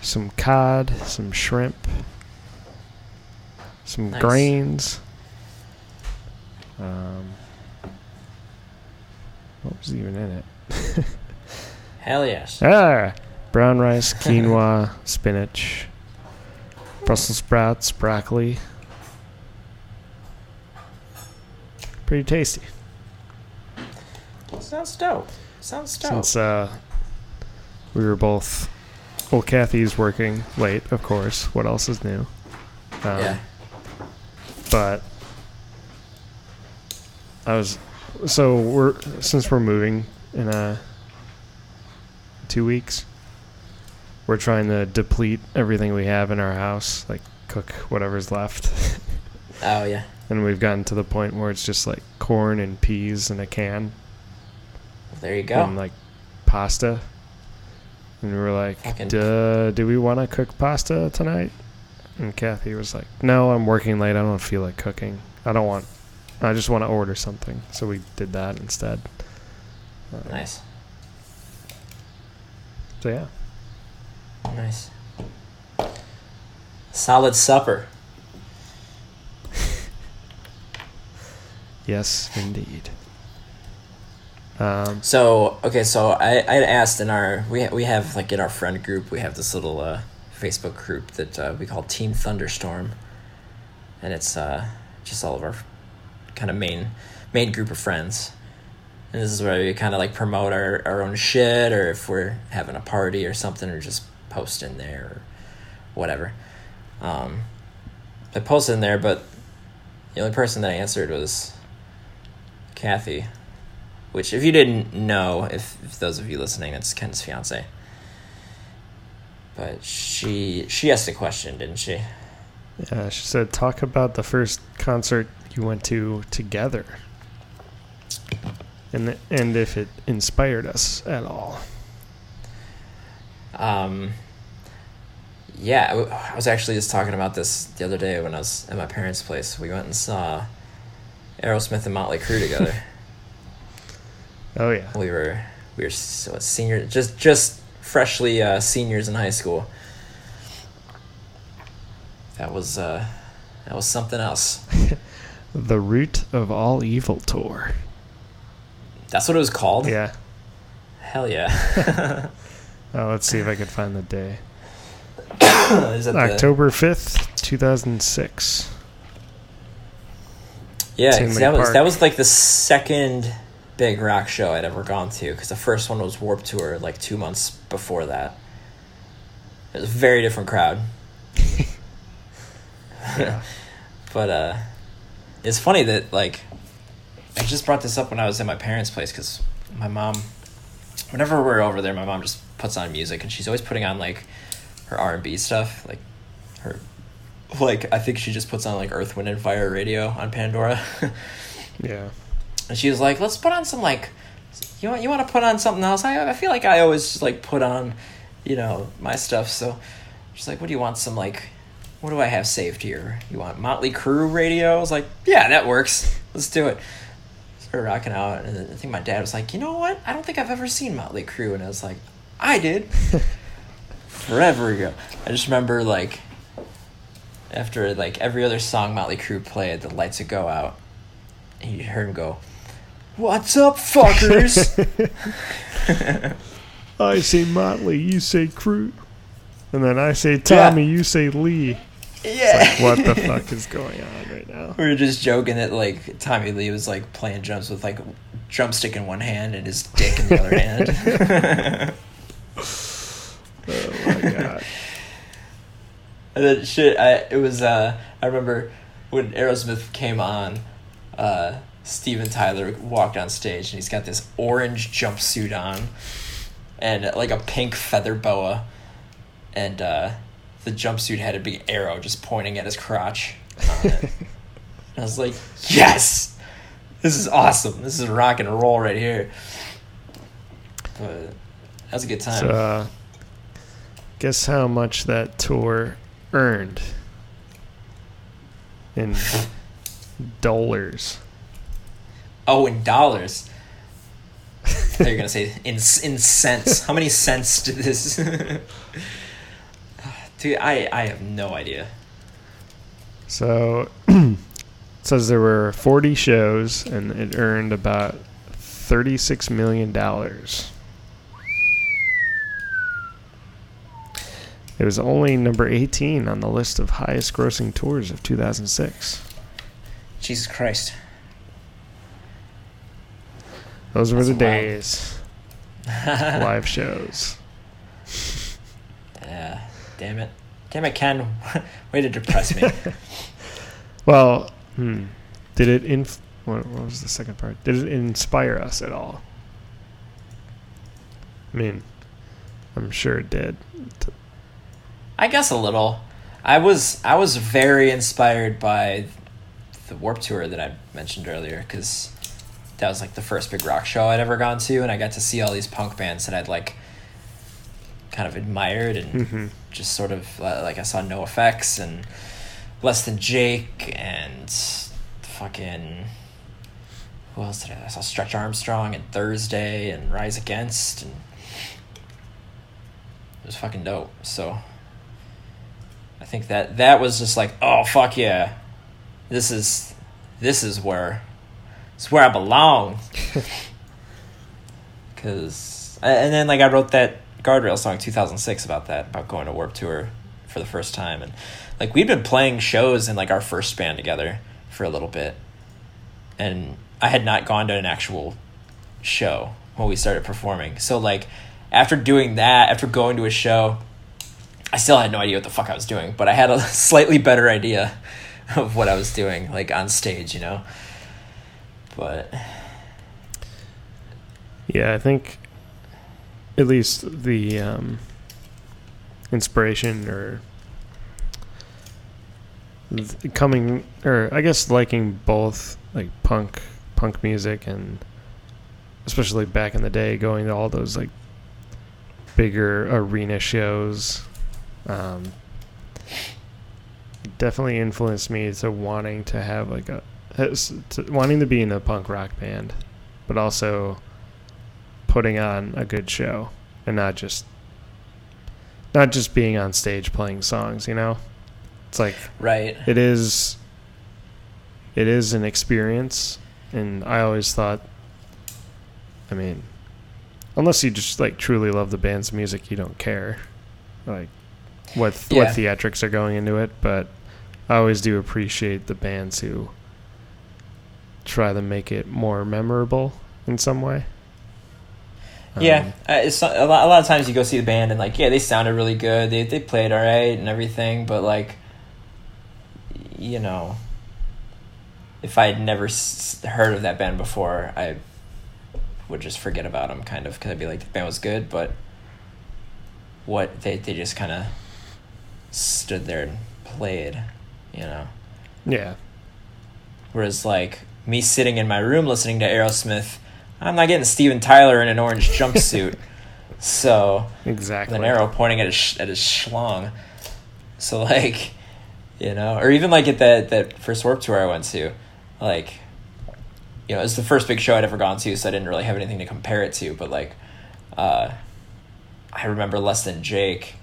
some cod, some shrimp, some Nice. grains. Um, what was even in it? Hell yes. Ah, brown rice, quinoa, spinach, Brussels sprouts, broccoli. Pretty tasty. Sounds dope. Sounds dope. Since uh, we were both, well, Kathy's working late, of course. What else is new? Um, yeah. But I was so we're since we're moving in uh two weeks. We're trying to deplete everything we have in our house, like cook whatever's left. Oh yeah. and we've gotten to the point where it's just like corn and peas in a can There you go. and like pasta. And we were like, Fucking- Duh, do we want to cook pasta tonight? And Kathy was like, No, I'm working late. I don't feel like cooking. I don't want. I just want to order something. So we did that instead. Nice. So yeah, Nice. Solid supper. yes, indeed. Um, So okay, so I I asked in our we we have like in our friend group we have this little uh, Facebook group that uh, we call Team Thunderstorm, and it's uh, just all of our kind of main main group of friends, and this is where we kind of like promote our our own shit, or if we're having a party or something, or just post in there or whatever. Um, I posted in there, but the only person that answered was Kathy which if you didn't know, if, if those of you listening, that's Ken's fiance. But she she asked a question, didn't she? yeah, she said, talk about the first concert you went to together, and th- and if it inspired us at all. Um, yeah, I was actually just talking about this the other day when I was at my parents' place. We went and saw Aerosmith and Motley Crue together. Oh yeah. we were we were s- what, senior just just freshly uh, seniors in high school. That was uh, that was something else. The Root of All Evil tour. That's what it was called. Yeah. Hell yeah. Oh, let's see if I can find the day. Is that October 5th, 2006. Yeah, that was Park. that was like the second big rock show I'd ever gone to because the first one was Warped Tour like two months before that. It was a very different crowd, Yeah. but uh, it's funny that like I just brought this up when I was at my parents' place because my mom, whenever we're over there, my mom just puts on music and she's always putting on like her R and B stuff, like her, like I think she just puts on like Earth, Wind and Fire radio on Pandora. yeah. And she was like, "Let's put on some like, you want you want to put on something else?" I I feel like I always just like put on, you know, my stuff. So she's like, "What do you want? Some like, what do I have saved here? You want Motley Crue radio?" I was like, "Yeah, that works. Let's do it." Started rocking out, and I think my dad was like, "You know what? I don't think I've ever seen Motley Crue," and I was like, "I did." Forever ago, I just remember like. After like every other song Motley Crue played, the lights would go out, and you heard him go, What's up, fuckers? I say Motley, you say Crue. And then I say Tommy, yeah. you say Lee. Yeah. Like, what the fuck is going on right now? We were just joking that like Tommy Lee was like playing drums with like drumstick in one hand and his dick in the other hand. oh my god. And then shit, I it was uh I remember when Aerosmith came on, uh Steven Tyler walked on stage and he's got this orange jumpsuit on and like a pink feather boa and uh the jumpsuit had a big arrow just pointing at his crotch on it. I was like, Yes! This is awesome. This is rock and roll right here. But that was a good time. So, uh, guess how much that tour earned in dollars? Oh, in dollars. I thought you were gonna say in in cents. How many cents did this? Dude, I I have no idea. So, it says there were 40 shows and it earned about $36 million. It was only number 18 on the list of highest grossing tours of 2006. Jesus Christ. Those were That's the days. Live shows. Yeah. Damn it. Damn it, Ken. Way to depress me. Well, hmm, did it inf- what, what was the second part? Did it inspire us at all? I mean, I'm sure it did. I guess a little. I was I was very inspired by the Warped Tour that I mentioned earlier because that was like the first big rock show I'd ever gone to, and I got to see all these punk bands that I'd like kind of admired and Mhm. just sort of uh, like I saw NOFX and Less Than Jake and fucking who else did I? I saw Stretch Arm Strong and Thursday and Rise Against and it was fucking dope. So I think that that was just like, oh fuck yeah, this is this is where it's where I belong. Cause and then like I wrote that guardrail song 2006 about that about going to Warped Tour for the first time and like we'd been playing shows in like our first band together for a little bit and I had not gone to an actual show when we started performing so like after doing that after going to a show I still had no idea what the fuck I was doing, but I had a slightly better idea of what I was doing, like on stage, you know. But Yeah, I think at least the um, inspiration or th- coming or I guess liking both like punk punk music and especially back in the day going to all those like bigger arena shows um, definitely influenced me to wanting to have like a to, wanting to be in a punk rock band but also putting on a good show and not just not just being on stage playing songs you know it's like right, it is it is an experience and i always thought i mean unless you just like truly love the band's music you don't care like what Yeah. what theatrics are going into it but i always do appreciate the bands who try to make it more memorable in some way yeah. Um, Uh, it's a lot. A lot of times you go see the band and like, yeah, they sounded really good. They they played all right and everything, but like, you know, if I had never s- heard of that band before, I would just forget about them, kind of, because I'd be like, the band was good, but what they they just kind of stood there and played, you know. yeah Whereas like me sitting in my room listening to Aerosmith, I'm not getting Steven Tyler in an orange jumpsuit. so with exactly an arrow pointing at his sh- at his schlong. So like, you know, or even like at that that first Warped Tour I went to, like, you know, it's the first big show I'd ever gone to, so I didn't really have anything to compare it to. But like, uh, I remember Less Than Jake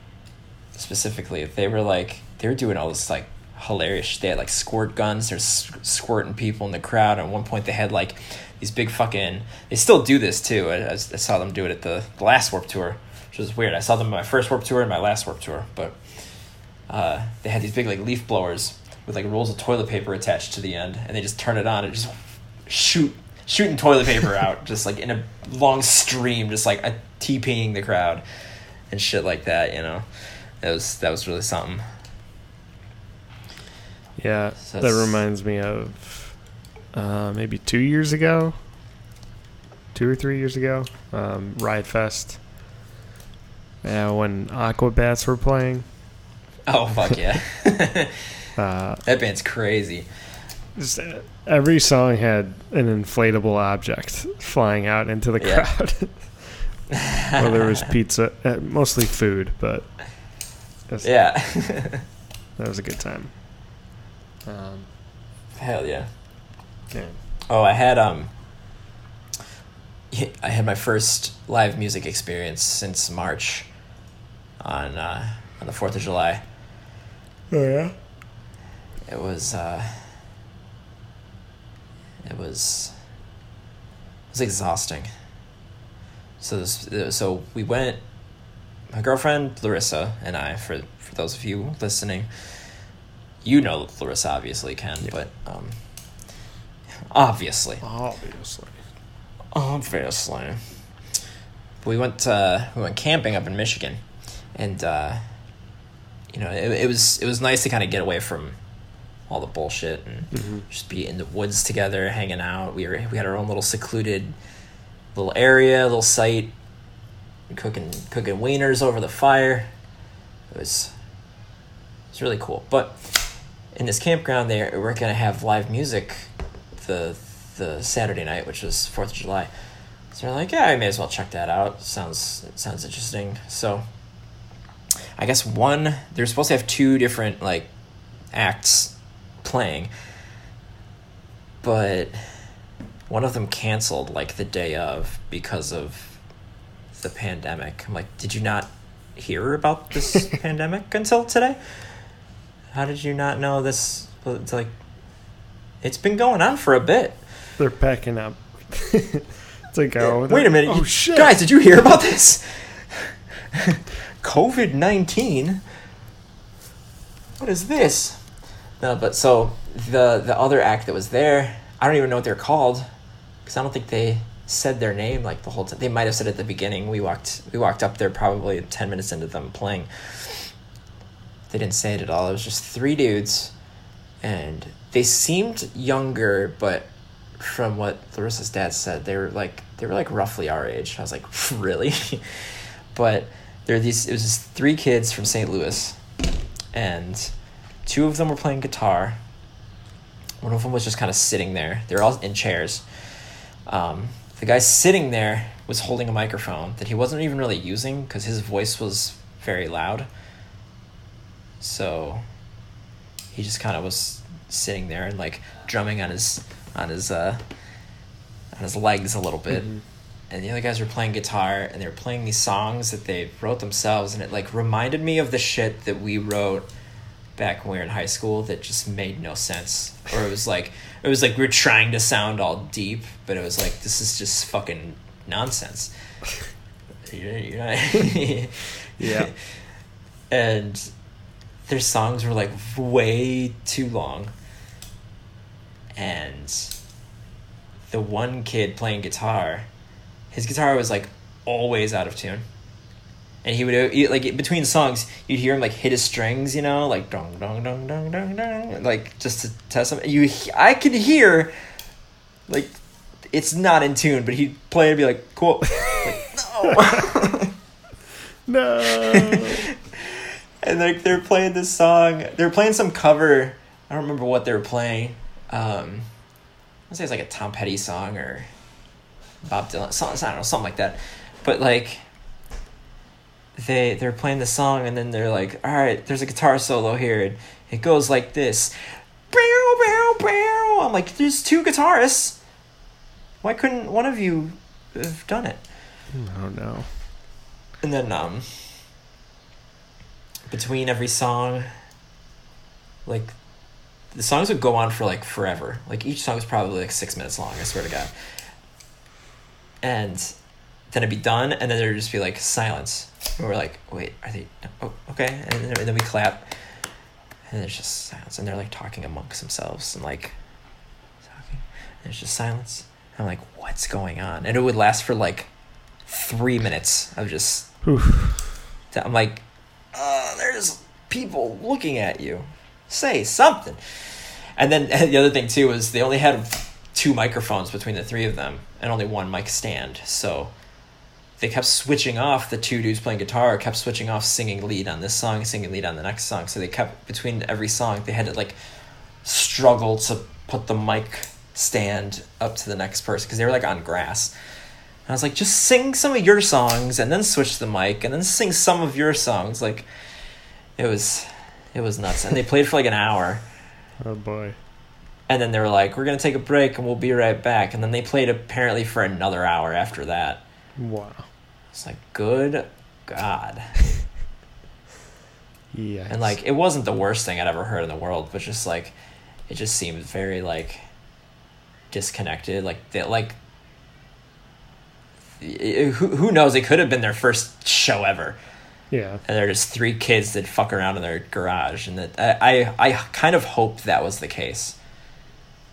specifically. They were like they were doing all this like hilarious. They had like squirt guns. They're squirting people in the crowd. At one point, they had like these big fucking. They still do this too. I, I I saw them do it at the, the last Warped Tour, which was weird. I saw them my first Warped Tour and my last Warped Tour, but uh, they had these big like leaf blowers with like rolls of toilet paper attached to the end, and they just turn it on and just shoot shooting toilet paper out, just like in a long stream, just like a TPing the crowd and shit like that. You know, that was that was really something. Yeah, So that reminds me of uh, maybe two years ago, two or three years ago, um, Riot Fest. Yeah, when Aquabats were playing. Oh fuck yeah, Uh, that band's crazy. just, uh, every song had an inflatable object flying out into the Yeah. crowd. Whether it was pizza, uh, mostly food, but Yeah, that was a good time. Um, hell yeah. yeah. Oh, I had um, I had my first live music experience since March, on uh, on the Fourth of July. Oh yeah. It was uh, it was it was exhausting. So this, so we went. My girlfriend Larissa and I, for for those of you listening, you know Larissa obviously can, but um, obviously Obviously. obviously. We went uh, we went camping up in Michigan, and uh, you know it, it was it was nice to kind of get away from all the bullshit and just be in the woods together, hanging out. We were we had our own little secluded little area, little site, cooking cooking wieners over the fire. It was it was really cool. But in this campground, they we're gonna have live music the the Saturday night, which was Fourth of July. So we're like, yeah, I may as well check that out. Sounds sounds interesting. So I guess one they're supposed to have two different like acts playing, but one of them canceled like the day of because of the pandemic. I'm like, did you not hear about this pandemic until today? How did you not know this? It's like it's been going on for a bit. They're packing up. it's like, oh, Wait a minute. Oh you- shit, Guys, did you hear about this? COVID 19? What is this? No, but so the the other act that was there, I don't even know what they're called because I don't think they said their name like the whole time. They might have said at the beginning. We walked we walked up there probably 10 minutes into them playing. They didn't say it at all. It was just three dudes and they seemed younger, but from what Larissa's dad said, they were like they were like roughly our age. I was like, really? but there are these. It was just three kids from St. Louis, and two of them were playing guitar. One of them was just kind of sitting there. They were all in chairs. Um, the guy sitting there was holding a microphone that he wasn't even really using because his voice was very loud. So he just kind of was sitting there and like drumming on his on his uh on his legs a little bit. And the other guys were playing guitar and they were playing these songs that they wrote themselves and it like reminded me of the shit that we wrote back when we were in high school that just made no sense. Or it was like it was like we were trying to sound all deep but it was like this is just fucking nonsense. You're, you're not Yeah. and their songs were like way too long. And the one kid playing guitar his guitar was like always out of tune. And he would like between songs you'd hear him like hit his strings you know like dong dong dong dong dong dong like just to test him. You i could hear like it's not in tune but he'd play and be like cool. Like no. No. And like they're playing this song. They're playing some cover. I don't remember what they were playing. Um i say it's like a tom petty song or bob dylan song, i don't know something like that. But like they they're playing the song and then they're like all right there's a guitar solo here and it goes like this. Bow, bow, bow. i'm like there's two guitarists. Why couldn't one of you have done it? I don't know. and then um between every song like the songs would go on for like forever. Like each song was probably like six minutes long, I swear to God. And then it'd be done and then there'd just be like silence. And we're like, wait, are they oh okay and then, and then we clap and there's just silence and they're like talking amongst themselves and like talking and there's just silence. I'm like, what's going on? And it would last for like three minutes of just Oof. I'm like, uh, there's people looking at you. Say something. and then the other thing too was they only had two microphones between the three of them and only one mic stand. So they kept switching off the two dudes playing guitar, kept switching off singing lead on this song, singing lead on the next song. So they kept between every song they had to like struggle to put the mic stand up to the next person because they were like on grass. And I was like, just sing some of your songs and then switch the mic and then sing some of your songs. Like it was it was nuts. And they played for like an hour. Oh boy. And then they were like, We're gonna take a break and we'll be right back. And then they played apparently for another hour after that. Wow. It's like good God. Yeah. And like it wasn't the worst thing I'd ever heard in the world, but just like it just seemed very like disconnected. Like they like i- who who knows? It could have been their first show ever, Yeah. and they're just three kids that fuck around in their garage, and that I I, I kind of hoped that was the case.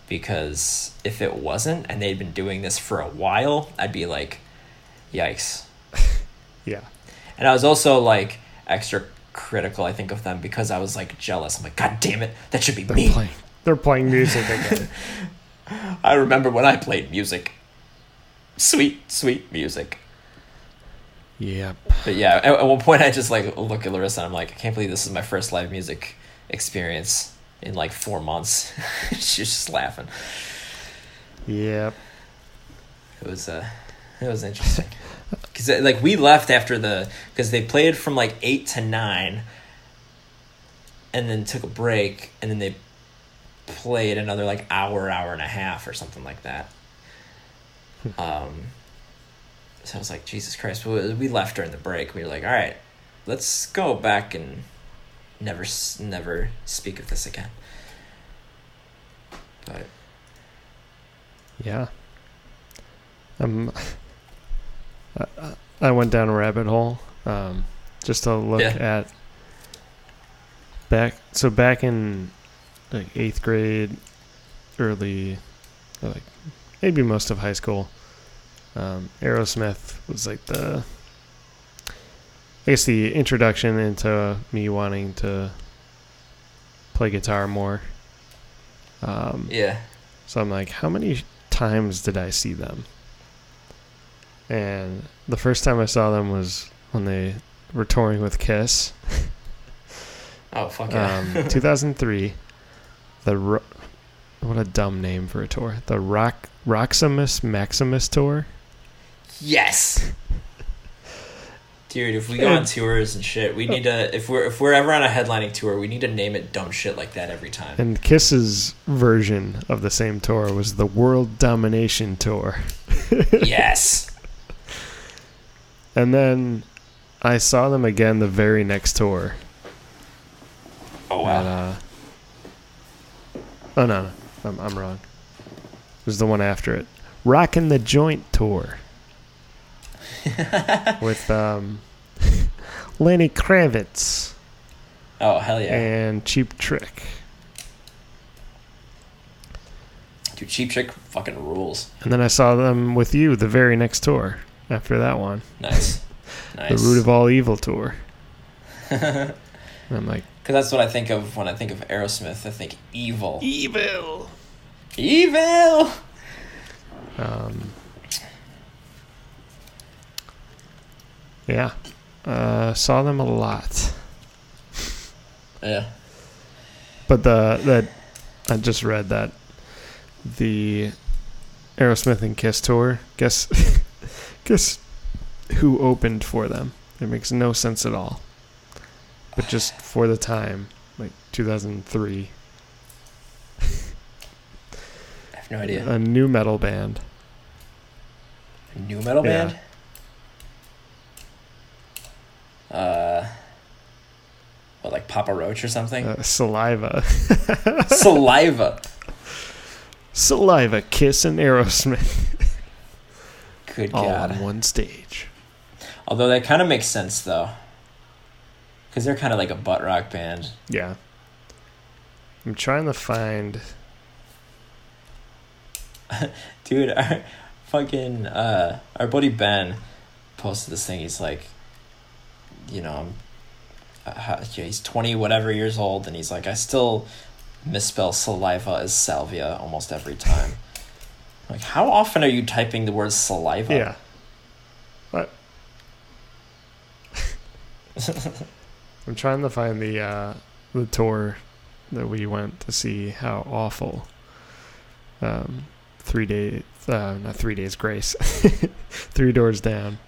Because if it wasn't, and they'd been doing this for a while, I'd be like, "Yikes!" Yeah. And I was also like extra critical, I think, of them because I was like jealous. I'm like, God damn it, that should be They're me. playing. They're playing music again. I remember when I played music. Sweet, sweet music. yep. But yeah, at, at one point I just like look at Larissa and I'm like, I can't believe this is my first live music experience in like four months. She's just laughing. Yep. It was uh, it was interesting. Cause uh, like we left after the because they played from like eight to nine, and then took a break, and then they played another like hour, hour and a half or something like that. Um, so I was like, Jesus Christ! We, we left during the break. We were like, all right, let's go back and never, never speak of this again. But Yeah. Um, I, I went down a rabbit hole um, just to look Yeah. at back. So back in like eighth grade, early, like maybe most of high school, um, Aerosmith was like the, I guess the introduction into me wanting to play guitar more. Um, yeah, so I'm like, how many times did I see them? And the first time I saw them was when they were touring with Kiss, oh fuck yeah. um, 2003. The Ro- what a dumb name for a tour. The Rock Rocksimus Maximus tour. Yes. Dude, if we go on tours and shit, we need to if we're if we're ever on a headlining tour, we need to name it dumb shit like that every time. And Kiss's version of the same tour was the World Domination tour. yes. And then I saw them again the very next tour. Oh At, wow. uh, oh no, no, I'm, I'm wrong. It was the one after it. Rockin' the Joint tour with um, Lenny Kravitz Oh hell yeah. and Cheap Trick. Dude, Cheap Trick fucking rules. And then I saw them with you the very next tour after that one, Nice. Nice. the Root of All Evil tour. and I'm like, Because that's what I think of when I think of Aerosmith. I think evil. evil. Evil. Um, yeah, uh, saw them a lot. Yeah. But the that I just read that the Aerosmith and Kiss tour. Guess guess who opened for them? It makes no sense at all. But just for the time, like 2003, I have no idea. a nu metal band. A nu metal Yeah. band. Uh. What, like Papa Roach or something? Uh, Saliva, Saliva. Saliva, Kiss, and Aerosmith Good all God. on one stage. Although that kind of makes sense though, because they're kind of like a butt rock band. Yeah. I'm trying to find. Dude, our fucking uh, our buddy Ben posted this thing. He's like, you know, I'm, uh, yeah, he's twenty whatever years old, and he's like, I still misspell saliva as salvia almost every time. Like, how often are you typing the word saliva? Yeah. What? I'm trying to find the uh, the tour that we went to see how awful. Um, three days, uh, not three days grace, three doors down.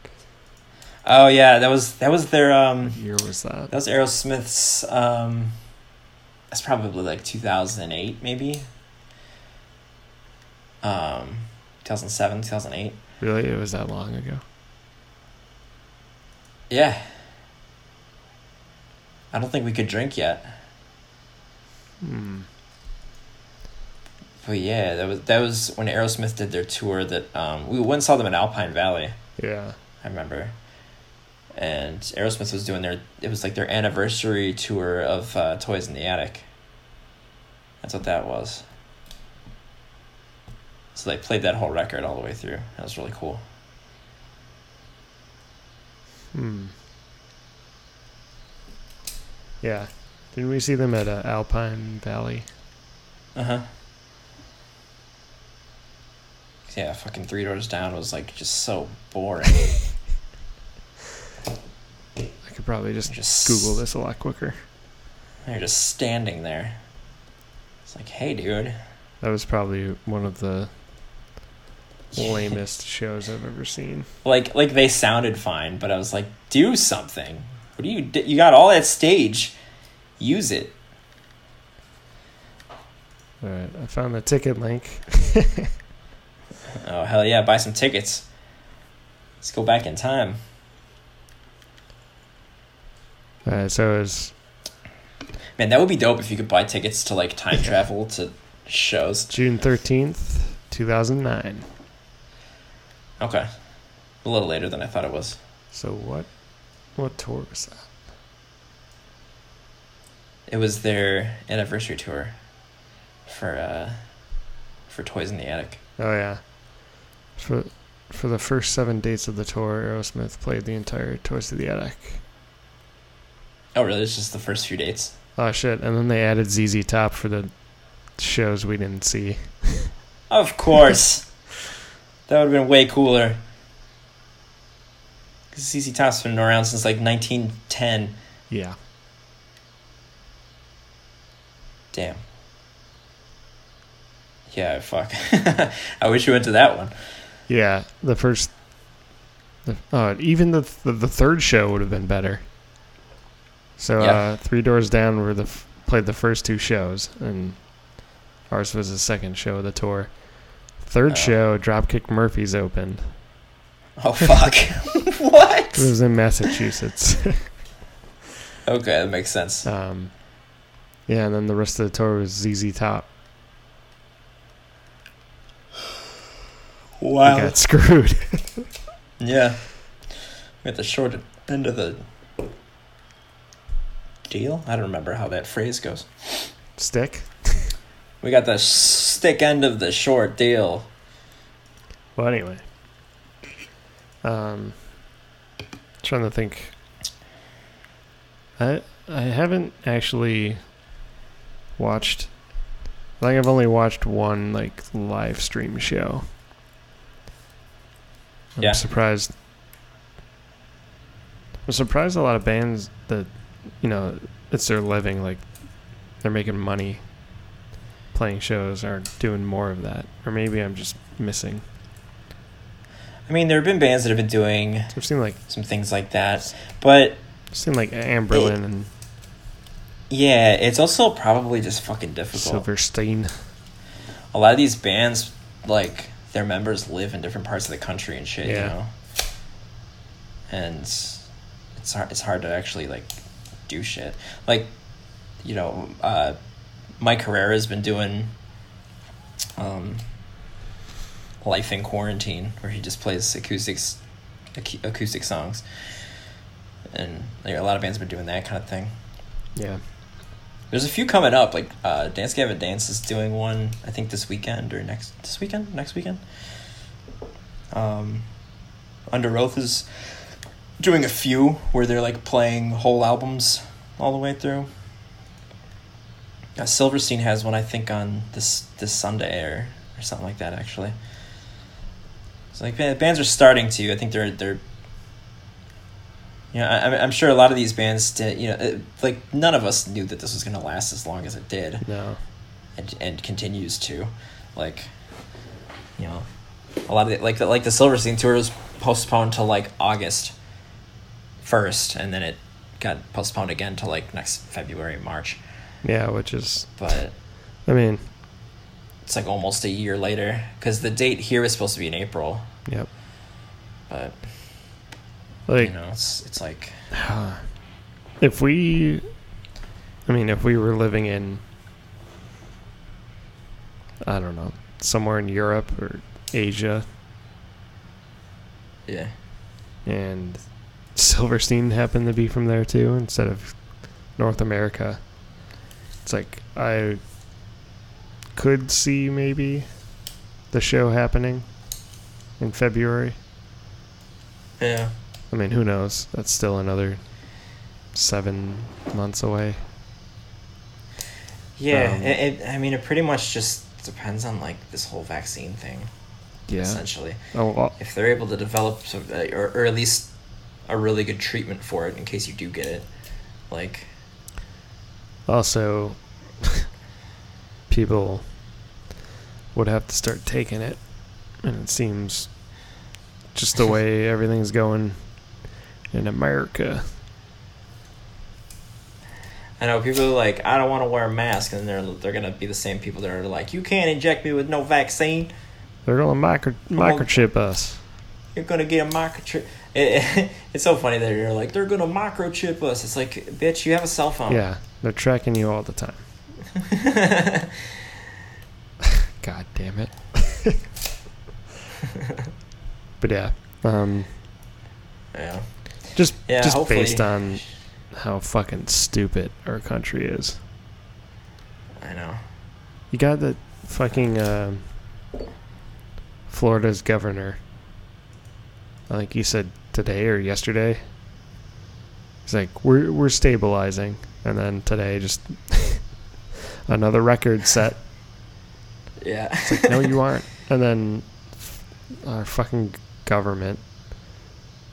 Oh yeah, that was that was their um What year was that? that was Aerosmith's um that's probably like 2008 maybe. Um 2007, 2008. Really, it was that long ago. Yeah. I don't think we could drink yet. Hmm. But yeah, that was that was when Aerosmith did their tour that um we went and saw them in Alpine Valley. Yeah. I remember. And Aerosmith was doing their it was like their anniversary tour of uh, Toys in the Attic. That's what that was. So they played that whole record all the way through. That was really cool. Hmm. Yeah. Didn't we see them at uh, Alpine Valley? Uh huh. Yeah, fucking Three Doors Down was like just so boring. I could probably just, Just- Google this a lot quicker. They're just standing there. It's like, hey, dude. That was probably one of the lamest shows I've ever seen. Like, like they sounded fine, but I was like, do something. What do you? d- You got all that stage. Use it. All right, I found the ticket link. Oh hell yeah! Buy some tickets. Let's go back in time. All right, so it was Man, that would be dope if you could buy tickets to like time travel to shows. June 13th, 2009. Okay, a little later than I thought it was. So what what tour was that? It was their anniversary tour for uh for Toys in the Attic. Oh yeah. For for the first 7 dates of the tour, Aerosmith played the entire Toys to the Attic. Oh really? It's just the first few dates. Oh shit, and then they added ZZ Top for the shows we didn't see. Of course. that would have been way cooler. Because ZZ Top's been around since like 1910. Yeah. Damn. Yeah, fuck. I wish you went to that one. Yeah, the first oh, even the, the the third show would have been better. So Yeah. uh, Three Doors Down were the f- played the first two shows, and ours was the second show of the tour. Third Oh. show, Dropkick Murphys opened. Oh, fuck. what? It was in Massachusetts. Okay, that makes sense. um, yeah, and then the rest of the tour was ZZ Top. We Wow. got screwed. Yeah. We got the short end of the deal. I don't remember how that phrase goes. Stick. We got the stick end of the short deal. Well, anyway. Um, trying to think. I I haven't actually watched. I think I've only watched one like live stream show. I'm Yeah. surprised. I'm surprised a lot of bands that, you know, it's their living. Like, they're making money playing shows are doing more of that, or maybe I'm just missing. I mean, there have been bands that have been doing I've seen like some things like that, but I've seen like Anberlin and yeah, it's also probably just fucking difficult. Silverstein. A lot of these bands, like their members, live in different parts of the country and shit. You know, and it's hard. It's hard to actually like do shit. Like, you know, uh, Mike Herrera's been doing um, Life in Quarantine, where he just plays acoustics, acoustic songs, and like, a lot of bands have been doing that kind of thing. Yeah. There's a few coming up. Like uh, Dance Gavin Dance is doing one. I think this weekend or next this weekend, next weekend. Um, Underoath is doing a few where they're like playing whole albums all the way through. Uh, Silverstein has one, I think, on this this Sunday or, or something like that. Actually, so like ba- bands are starting to. I think they're they're. You know, I, I'm sure a lot of these bands did. You know, uh, like none of us knew that this was going to last as long as it did, No. and and continues to, like, you know, a lot of the, like the like the Silverstein tour was postponed to like August. First, and then it got postponed again to like next February, March. Yeah, which is, But I mean, it's like almost a year later because the date here is supposed to be in April, yep. but Like, you know, it's it's like if we, I mean, if we were living in, I don't know, somewhere in Europe or Asia, yeah, and Silverstein happened to be from there too instead of North America. It's like I could see maybe the show happening in February. yeah, I mean, who knows? That's still another seven months away. yeah. Um, it, it, I mean, it pretty much just depends on like this whole vaccine thing, Yeah. essentially. Oh, well, If they're able to develop, some- uh, or or at least a really good treatment for it in case you do get it, like also, people would have to start taking it, and it seems just the way everything's going in America. I know people are like, I don't want to wear a mask, and they're they're gonna be the same people that are like, you can't inject me with no vaccine. They're gonna micro microchip us. You're gonna get a microchip. It, it's so funny that you're like, they're gonna microchip us. It's like, bitch, you have a cell phone. Yeah, they're tracking you all the time. God damn it. but yeah, um, yeah. Just Yeah, just hopefully- based on how fucking stupid our country is. I know. You got the fucking um Florida's governor. I think he said today or yesterday. He's like, we're we're stabilizing, and then today just another record set. Yeah. It's like, no, you aren't. And then our fucking government.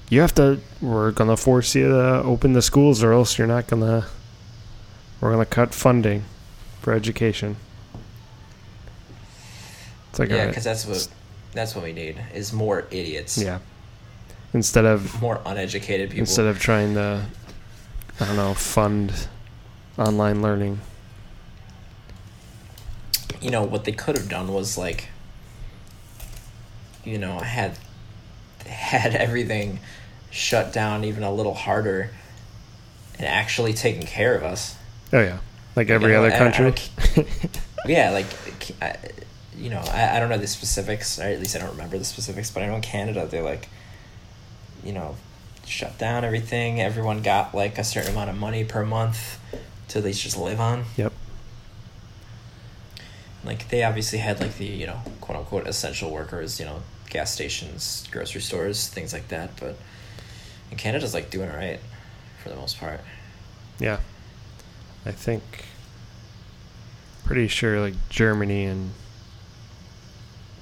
You have to. We're gonna force you to open the schools, or else you're not gonna. We're gonna cut funding for education. It's like, yeah, because that's what that's what we need is more idiots. yeah. Instead of More uneducated people. instead of trying to, I don't know, fund online learning. you know what they could have done was like you know had had everything shut down even a little harder and actually taking care of us. Oh yeah, like every other I- I country. yeah like I, you know I, I don't know the specifics. Or at least i don't remember the specifics but i know in canada they're like you know shut down everything. Everyone got like a certain amount of money per month to at least just live on. Yep. like they obviously had like the you know quote unquote essential workers you know gas stations grocery stores things like that but and canada's like doing all right for the most part Yeah. I think pretty sure like Germany and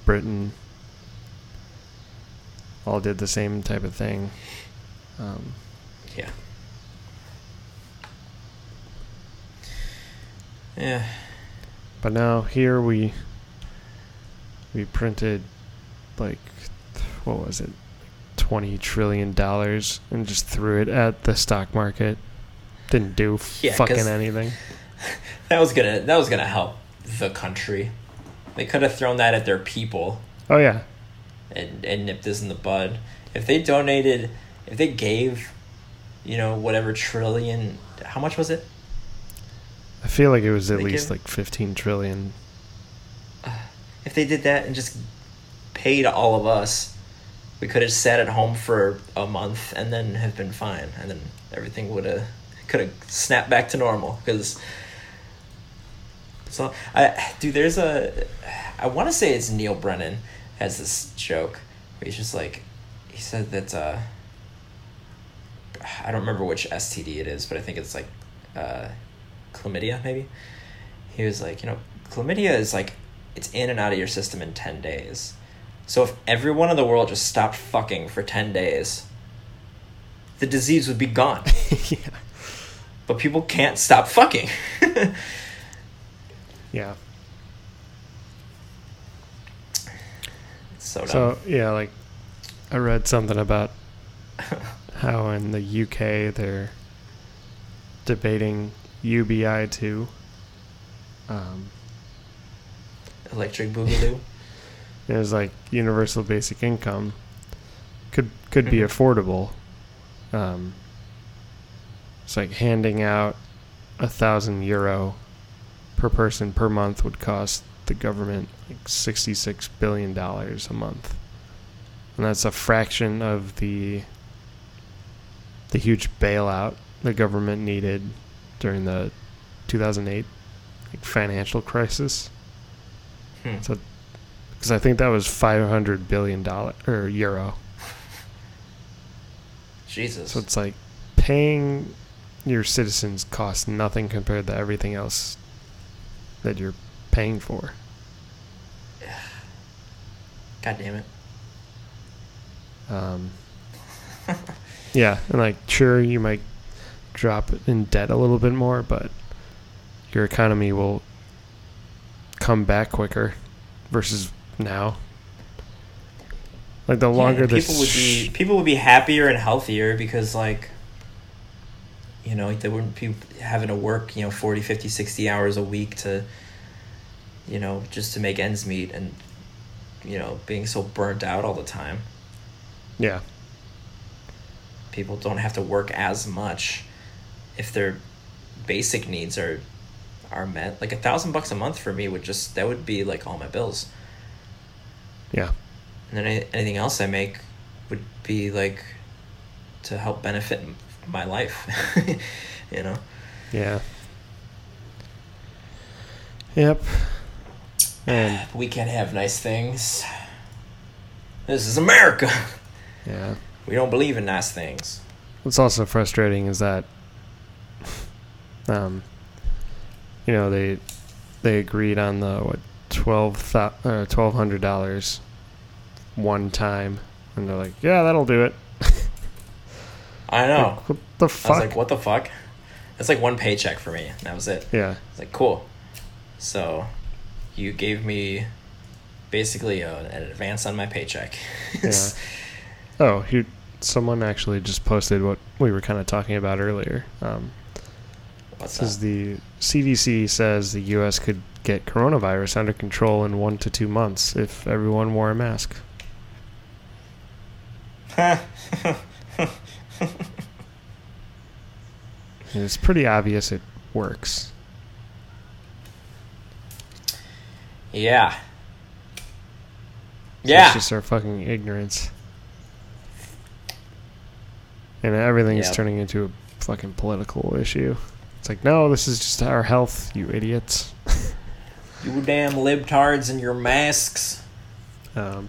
Britain all did the same type of thing. Um, yeah yeah but now here we we printed like what was it? 20 trillion dollars and just threw it at the stock market. Didn't do Yeah, fucking anything. that was gonna that was gonna help the country they could have thrown that at their people Oh yeah. and and nipped this in the bud if they donated if they gave you know whatever trillion how much was it I feel like it was at They least give- like 15 trillion. Uh, if they did that and just paid all of us, we could have sat at home for a month and then have been fine, and then everything would have could have snapped back to normal. Because so I dude, there's a I want to say it's Neal Brennan has this joke where he's just like he said that uh, I don't remember which STD it is, but I think it's like uh, chlamydia maybe he was like, you know, chlamydia is like it's in and out of your system in 10 days. So if everyone in the world just stopped fucking for 10 days, the disease would be gone. yeah. But people can't stop fucking. Yeah. so dumb. So yeah, like I read something about how in the UK they're debating UBI two. Um, Electric Boogaloo. It was like universal basic income could could be Mhm. affordable. Um, it's like handing out a thousand euro per person per month would cost the government like sixty six billion dollars a month, and that's a fraction of the the huge bailout the government needed during the two thousand eight like, financial crisis. Hmm. So, because I think that was five hundred billion dollar or euro. Jesus. So it's like paying your citizens costs nothing compared to everything else that you're paying for. God damn it. Um, yeah, and like sure you might drop in debt a little bit more, but your economy will come back quicker versus now. Like the longer yeah, this people would be people would be happier and healthier because like you know they wouldn't be having to work you know 40 50 60 hours a week to you know just to make ends meet and you know being so burnt out all the time. Yeah. People don't have to work as much if their basic needs are are met. Like a thousand bucks a month for me would just that would be like all my bills yeah and then anything else I make would be like to help benefit my life, you know. yeah yep and We can't have nice things. This is America. yeah We don't believe in nice things. What's also frustrating is that, um, you know, they they agreed on the what twelve uh, twelve hundred dollars one time, and they're like, yeah, that'll do it. I know. Like, what the I fuck? was like, what the fuck? It's like one paycheck for me. That was it. yeah, It's like cool. So, you gave me basically a, an advance on my paycheck. yeah. Oh, here, someone actually just posted what we were kind of talking about earlier. Um, What's This is that? the CDC says the U.S. could get coronavirus under control in one to two months if everyone wore a mask. It's pretty obvious it works. yeah. So Yeah. It's just our fucking ignorance. And everything's Yep. turning into a fucking political issue. It's like, no, this is just our health, you idiots. You damn libtards and your masks. Um,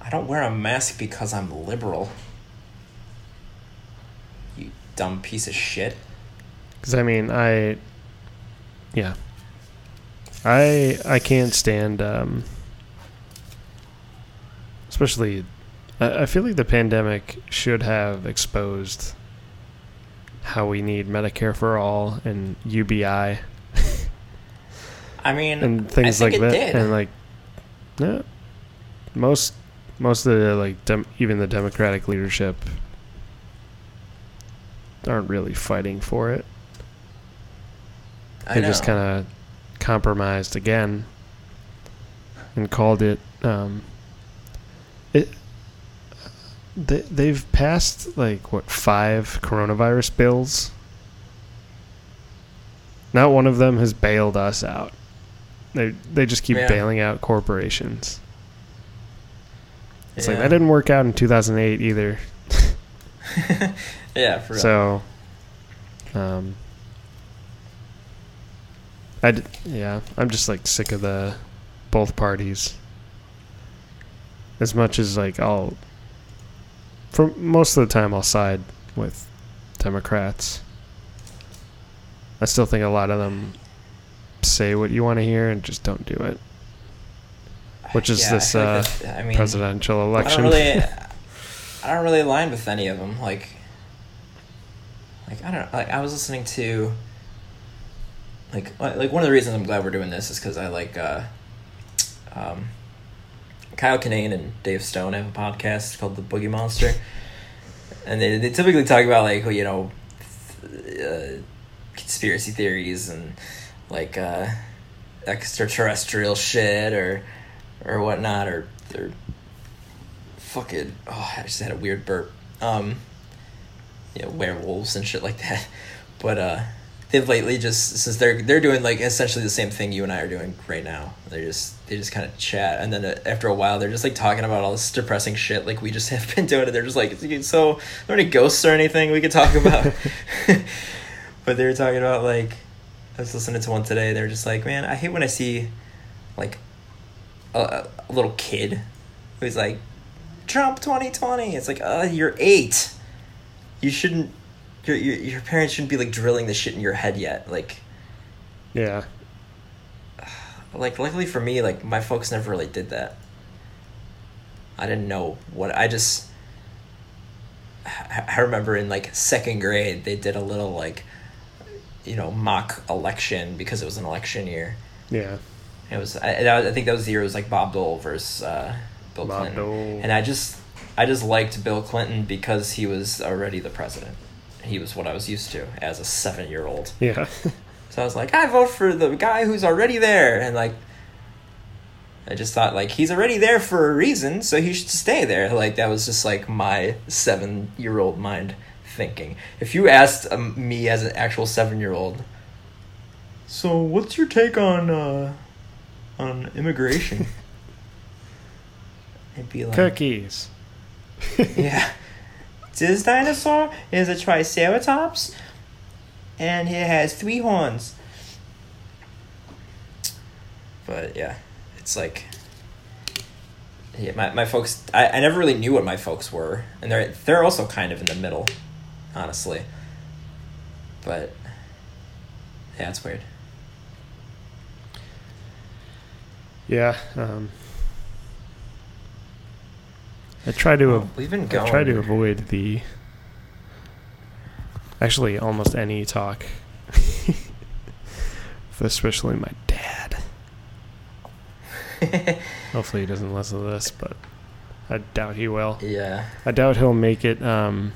I don't wear a mask because I'm liberal. You dumb piece of shit. Because I mean, I, yeah, I I can't stand, um, especially. I, I feel like the pandemic should have exposed how we need Medicare for all and UBI I mean, and things like that, did. and like, yeah, most most of the like dem- even the Democratic leadership aren't really fighting for it. I they just kind of compromised again and called it um it they, they've passed like what five coronavirus bills not one of them has bailed us out they they just keep Yeah. bailing out corporations it's like that didn't work out in 2008 either yeah, for real. so, um, I d- yeah, I'm just like sick of the both parties. As much as like I'll, for most of the time I'll side with Democrats. I still think a lot of them say what you want to hear and just don't do it. Which is Yeah, I this like uh, that- I mean, presidential I election. don't really, I don't really align with any of them. Like, like I don't. Like I was listening to, like, like one of the reasons I'm glad we're doing this is because I like, uh, um, Kyle Kinane and Dave Stone have a podcast called The Boogie Monster, and they they typically talk about like you know, uh, conspiracy theories and like uh, extraterrestrial shit or or whatnot or or fucking oh I just had a weird burp. Um you know werewolves and shit like that. But uh they've lately just since they're they're doing like essentially the same thing you and I are doing right now. They just they just kind of chat. And then uh, after a while they're just like talking about all this depressing shit like we just have been doing. It they're just like so are there any ghosts or anything we could talk about? But they were talking about like I was listening to one today they're just like man I hate when I see like a, a little kid who's like Trump 2020 it's like uh you're 8 you shouldn't your, your your parents shouldn't be like drilling this shit in your head yet. Like yeah. like luckily for me like my folks never really did that. I didn't know what i just I remember in like second grade they did a little like you know mock election because it was an election year Yeah. it was i, I think that was the year it was like bob dole versus uh, bill Bob clinton Dole. and i just i just liked bill clinton because he was already the president he was what i was used to as a seven year old Yeah. so I was like, I vote for the guy who's already there, and like, I just thought like he's already there for a reason, so he should stay there. Like that was just like my seven-year-old mind thinking. If you asked um, me as an actual seven-year-old, so what's your take on uh, on immigration? I'd be like, Cookies. yeah. This dinosaur is a Triceratops, and it has three horns. But yeah, it's like. Yeah, my, my folks. I, I never really knew what my folks were, and they're they're also kind of in the middle, honestly. But yeah, it's weird. Yeah. Um, I try to. Oh, we've been going. I try to avoid the. Actually, almost any talk. especially my dad. Hopefully, he doesn't listen to this, but I doubt he will. yeah. I doubt he'll make it um,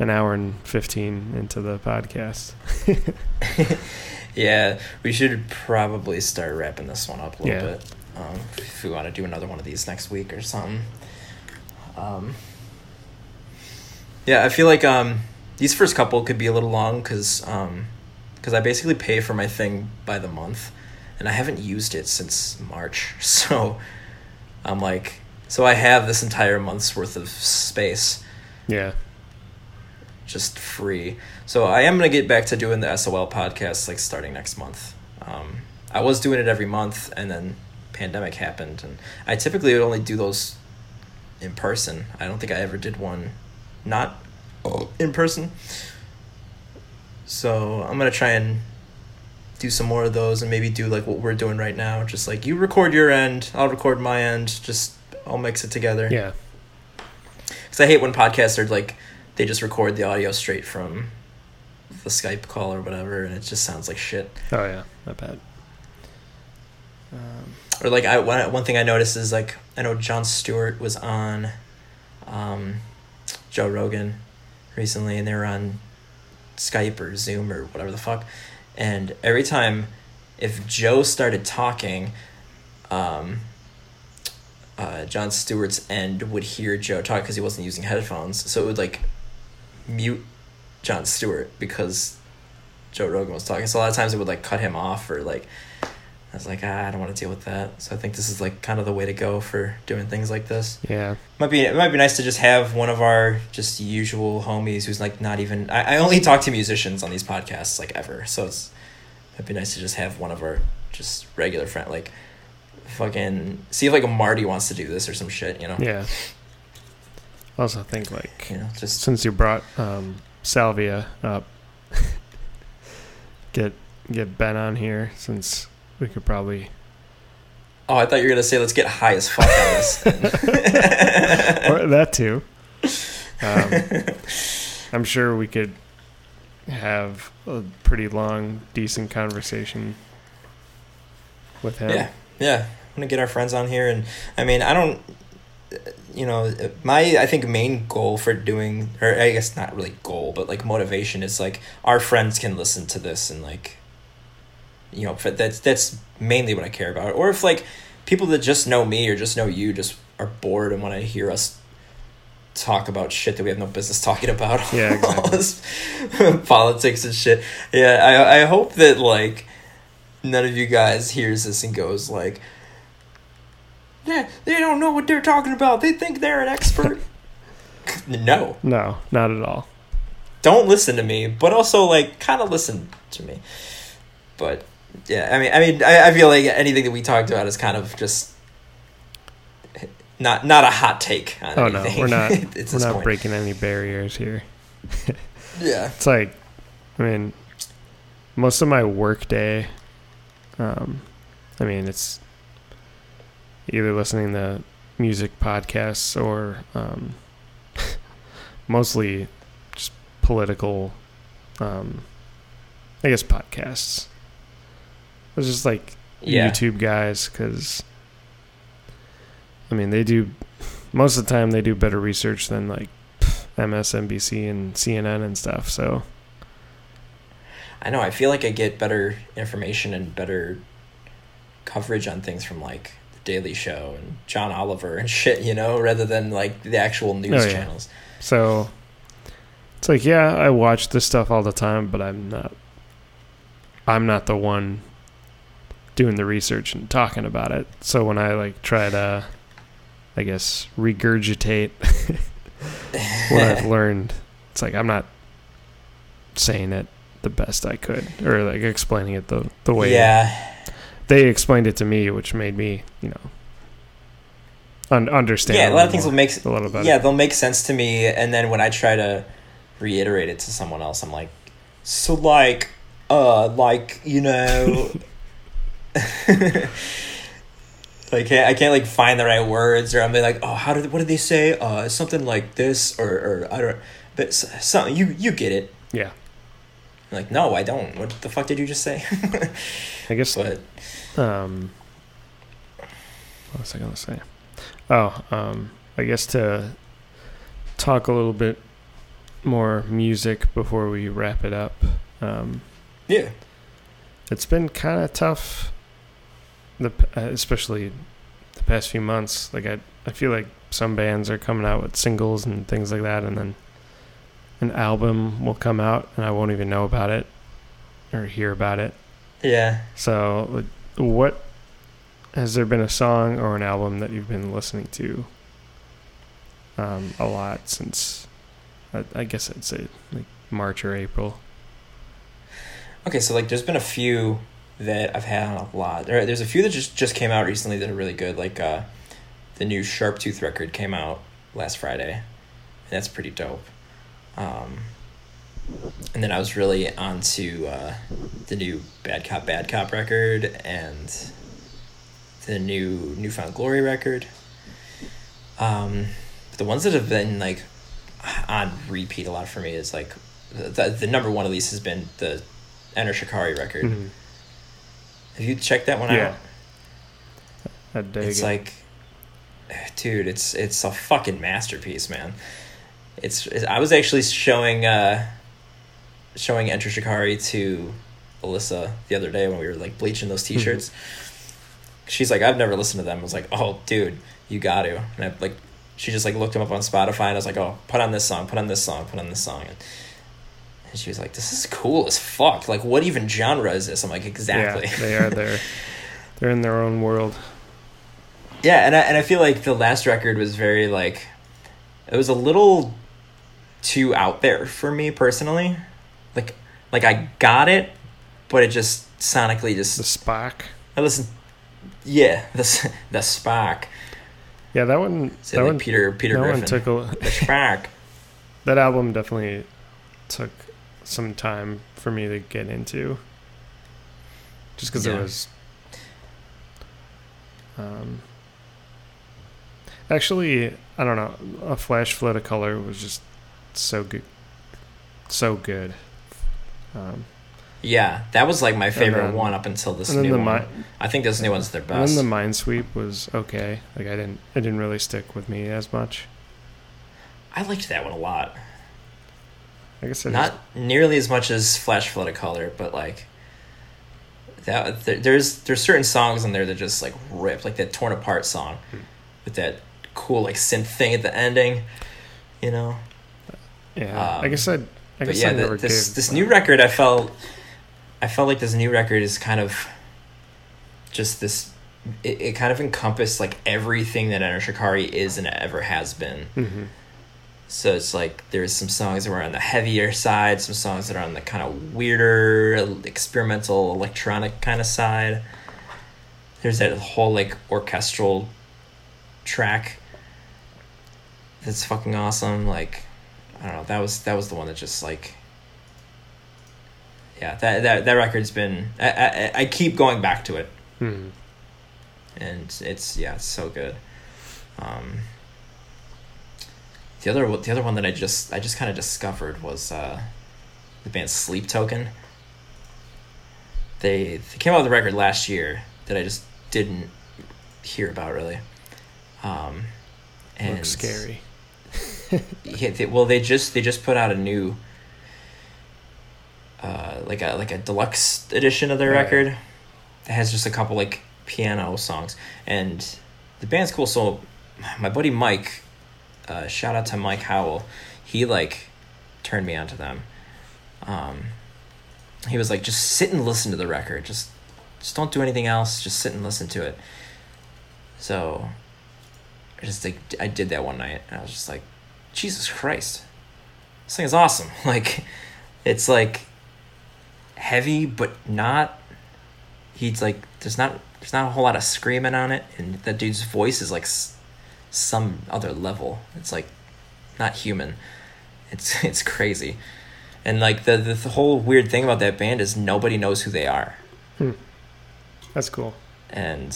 an hour and 15 into the podcast. yeah, we should probably start wrapping this one up a little Yeah. bit. Um, if we want to do another one of these next week or something. Um, yeah, I feel like um, these first couple could be a little long because because I basically pay for my thing by the month, and I haven't used it since March. So I'm like, so I have this entire month's worth of space yeah. Just free. So I am gonna get back to doing the SOL podcast like starting next month. Um, I was doing it every month, and then pandemic happened, and I typically would only do those in person. I don't think I ever did one not in person. So I'm gonna try and do some more of those, and maybe do like what we're doing right now. Just like you record your end, I'll record my end. Just I'll mix it together. Yeah. Because I hate when podcasts are like, they just record the audio straight from the Skype call or whatever, and it just sounds like shit. Oh, yeah. Not bad. Um, Or like, I one, one thing I noticed is like, I know Jon Stewart was on um, Joe Rogan recently, and they were on Skype or Zoom or whatever the fuck. And every time, if Joe started talking, um, uh, Jon Stewart's end would hear Joe talk because he wasn't using headphones, so it would like mute Jon Stewart because Joe Rogan was talking. So a lot of times it would like cut him off or like I was like, ah, I don't want to deal with that. So I think this is like kind of the way to go for doing things like this. yeah. Might be it might be nice to just have one of our just usual homies who's like not even. I, I only talk to musicians on these podcasts like ever, so it's it'd be nice to just have one of our just regular friend like fucking see if like a Marty wants to do this or some shit, you know? Yeah. I also think, like, You know, just since you brought um, Salvia up, get get Ben on here since we could probably Oh, I thought you were gonna say let's get high as fuck on this. or that too. Um, I'm sure we could have a pretty long, decent conversation with him. Yeah, yeah. I'm gonna get our friends on here, and I mean, I don't, you know, my I think main goal for doing, or I guess not really goal, but like motivation is like our friends can listen to this and like, you know, that's that's mainly what I care about. Or if like people that just know me or just know you just are bored and want to hear us talk about shit that we have no business talking about. Yeah, exactly. Politics and shit. Yeah, I I hope that like none of you guys hears this and goes like yeah, they don't know what they're talking about. They think they're an expert. no, No, not at all. don't listen to me, but also like kind of listen to me. But yeah, I mean, I mean, I, I feel like anything that we talked about is kind of just not not a hot take on Oh no, we're not. at we're not point. breaking any barriers here. Yeah, It's like, I mean, most of my work day, um, I mean, it's either listening to music podcasts or um, mostly just political, um, I guess, podcasts. It's just like yeah, YouTube guys because, I mean, they do, most of the time, they do better research than like MSNBC and CNN and stuff. So, I know. I feel like I get better information and better coverage on things from like Daily Show and John Oliver and shit, you know, rather than like the actual news Oh, yeah. channels. So it's like, yeah, I watch this stuff all the time, but I'm not I'm not the one doing the research and talking about it. So when I like try to I guess regurgitate what I've learned, it's like I'm not saying it the best I could or like explaining it the the way yeah, they explained it to me, which made me, you know, un- understand. yeah. A lot of things will make a little better. yeah they'll make sense to me, and then when I try to reiterate it to someone else, I'm like, so like, uh, like you know. Like I can't, I can't like find the right words, or I'm like, oh, how did what did they say? Uh, something like this, or, or I don't. But something you you get it. yeah. I'm like, no, I don't. What the fuck did you just say? I guess but Um, what was I gonna say? Oh, um, I guess to talk a little bit more music before we wrap it up. Um, yeah, it's been kind of tough, the uh, especially the past few months. Like I, I feel like some bands are coming out with singles and things like that, and then an album will come out, and I won't even know about it or hear about it. yeah. So, what has there been a song or an album that you've been listening to um, a lot since? I, I guess I'd say like March or April. Okay, so like, there's been a few that I've had a lot. There, there's a few that just just came out recently that are really good. Like, uh, the new Sharptooth record came out last Friday, and that's pretty dope. Um, and then I was really onto uh, the new Bad Cop Bad Cop record and the new Newfound Glory record. Um, the ones that have been like on repeat a lot for me is like the, the number one at least has been the Enter Shikari record. Mhm. Have you checked that one Yeah. out? It's it. like, dude, it's it's a fucking masterpiece, man. It's, it's I was actually showing uh, showing Enter Shikari to Alyssa the other day when we were like bleaching those Mm-hmm. T-shirts. She's like, I've never listened to them. I was like, oh, dude, you got to. And I like, she just like looked them up on Spotify, and I was like, oh, put on this song, put on this song, put on this song, and, and she was like, this is cool as fuck. Like, what even genre is this? I'm like, exactly. Yeah, they are there. They're in their own world. Yeah, and I, and I feel like the last record was very like it was a little too out there for me personally. Like I got it, but it just sonically just The Spock. I listen, yeah, the the Spock. Yeah, that one. Say that like one. Peter Peter that Griffin. one took a. the Spock. that album definitely took some time for me to get into. just because Yeah. it was. Um, actually, I don't know. A flash flood of color was just so good, so good. Um, Yeah, that was like my favorite then- one up until this new the one. mi- I think this new one's their and best. then the Mindsweep was okay. Like I didn't, it didn't really stick with me as much. I liked that one a lot. I guess I Not nearly as much as Flash Flood of Color, but like that. There, there's there's certain songs in there that just like rip, like that Torn Apart song Hmm. with that cool like synth thing at the ending. You know. just, yeah. I um, guess I, I but yeah, the- this gave. this new record, I felt, I felt like this new record is kind of, just this, it, it kind of encompassed like everything that Enter Shikari is and ever has been. Mhm. So it's like there's some songs that were on the heavier side, some songs that are on the kind of weirder, experimental, electronic kind of side. There's that whole like orchestral track that's fucking awesome. Like I don't know, that was that was the one that just like yeah, that that that record's been I I, I keep going back to it Mhm. and it's yeah, it's so good. Um, the other the other one that I just I just kind of discovered was uh, the band Sleep Token. They they came out with a record last year that I just didn't hear about really. Um, and Looks scary. Yeah, they, well, they just they just put out a new, uh, like a like a deluxe edition of their Right. record. That has just a couple like piano songs, and the band's cool. So, my buddy Mike, uh, shout out to Mike Howell, he like turned me onto them. Um, he was like, just sit and listen to the record. Just just don't do anything else. Just sit and listen to it. So, I just like I did that one night, and I was just like, Jesus Christ, this thing is awesome. Like, it's like heavy, but not. He's like, there's not there's not a whole lot of screaming on it, and that dude's voice is like s- some other level. It's like not human. It's it's crazy, and like the, the the whole weird thing about that band is nobody knows who they are hmm. That's cool. and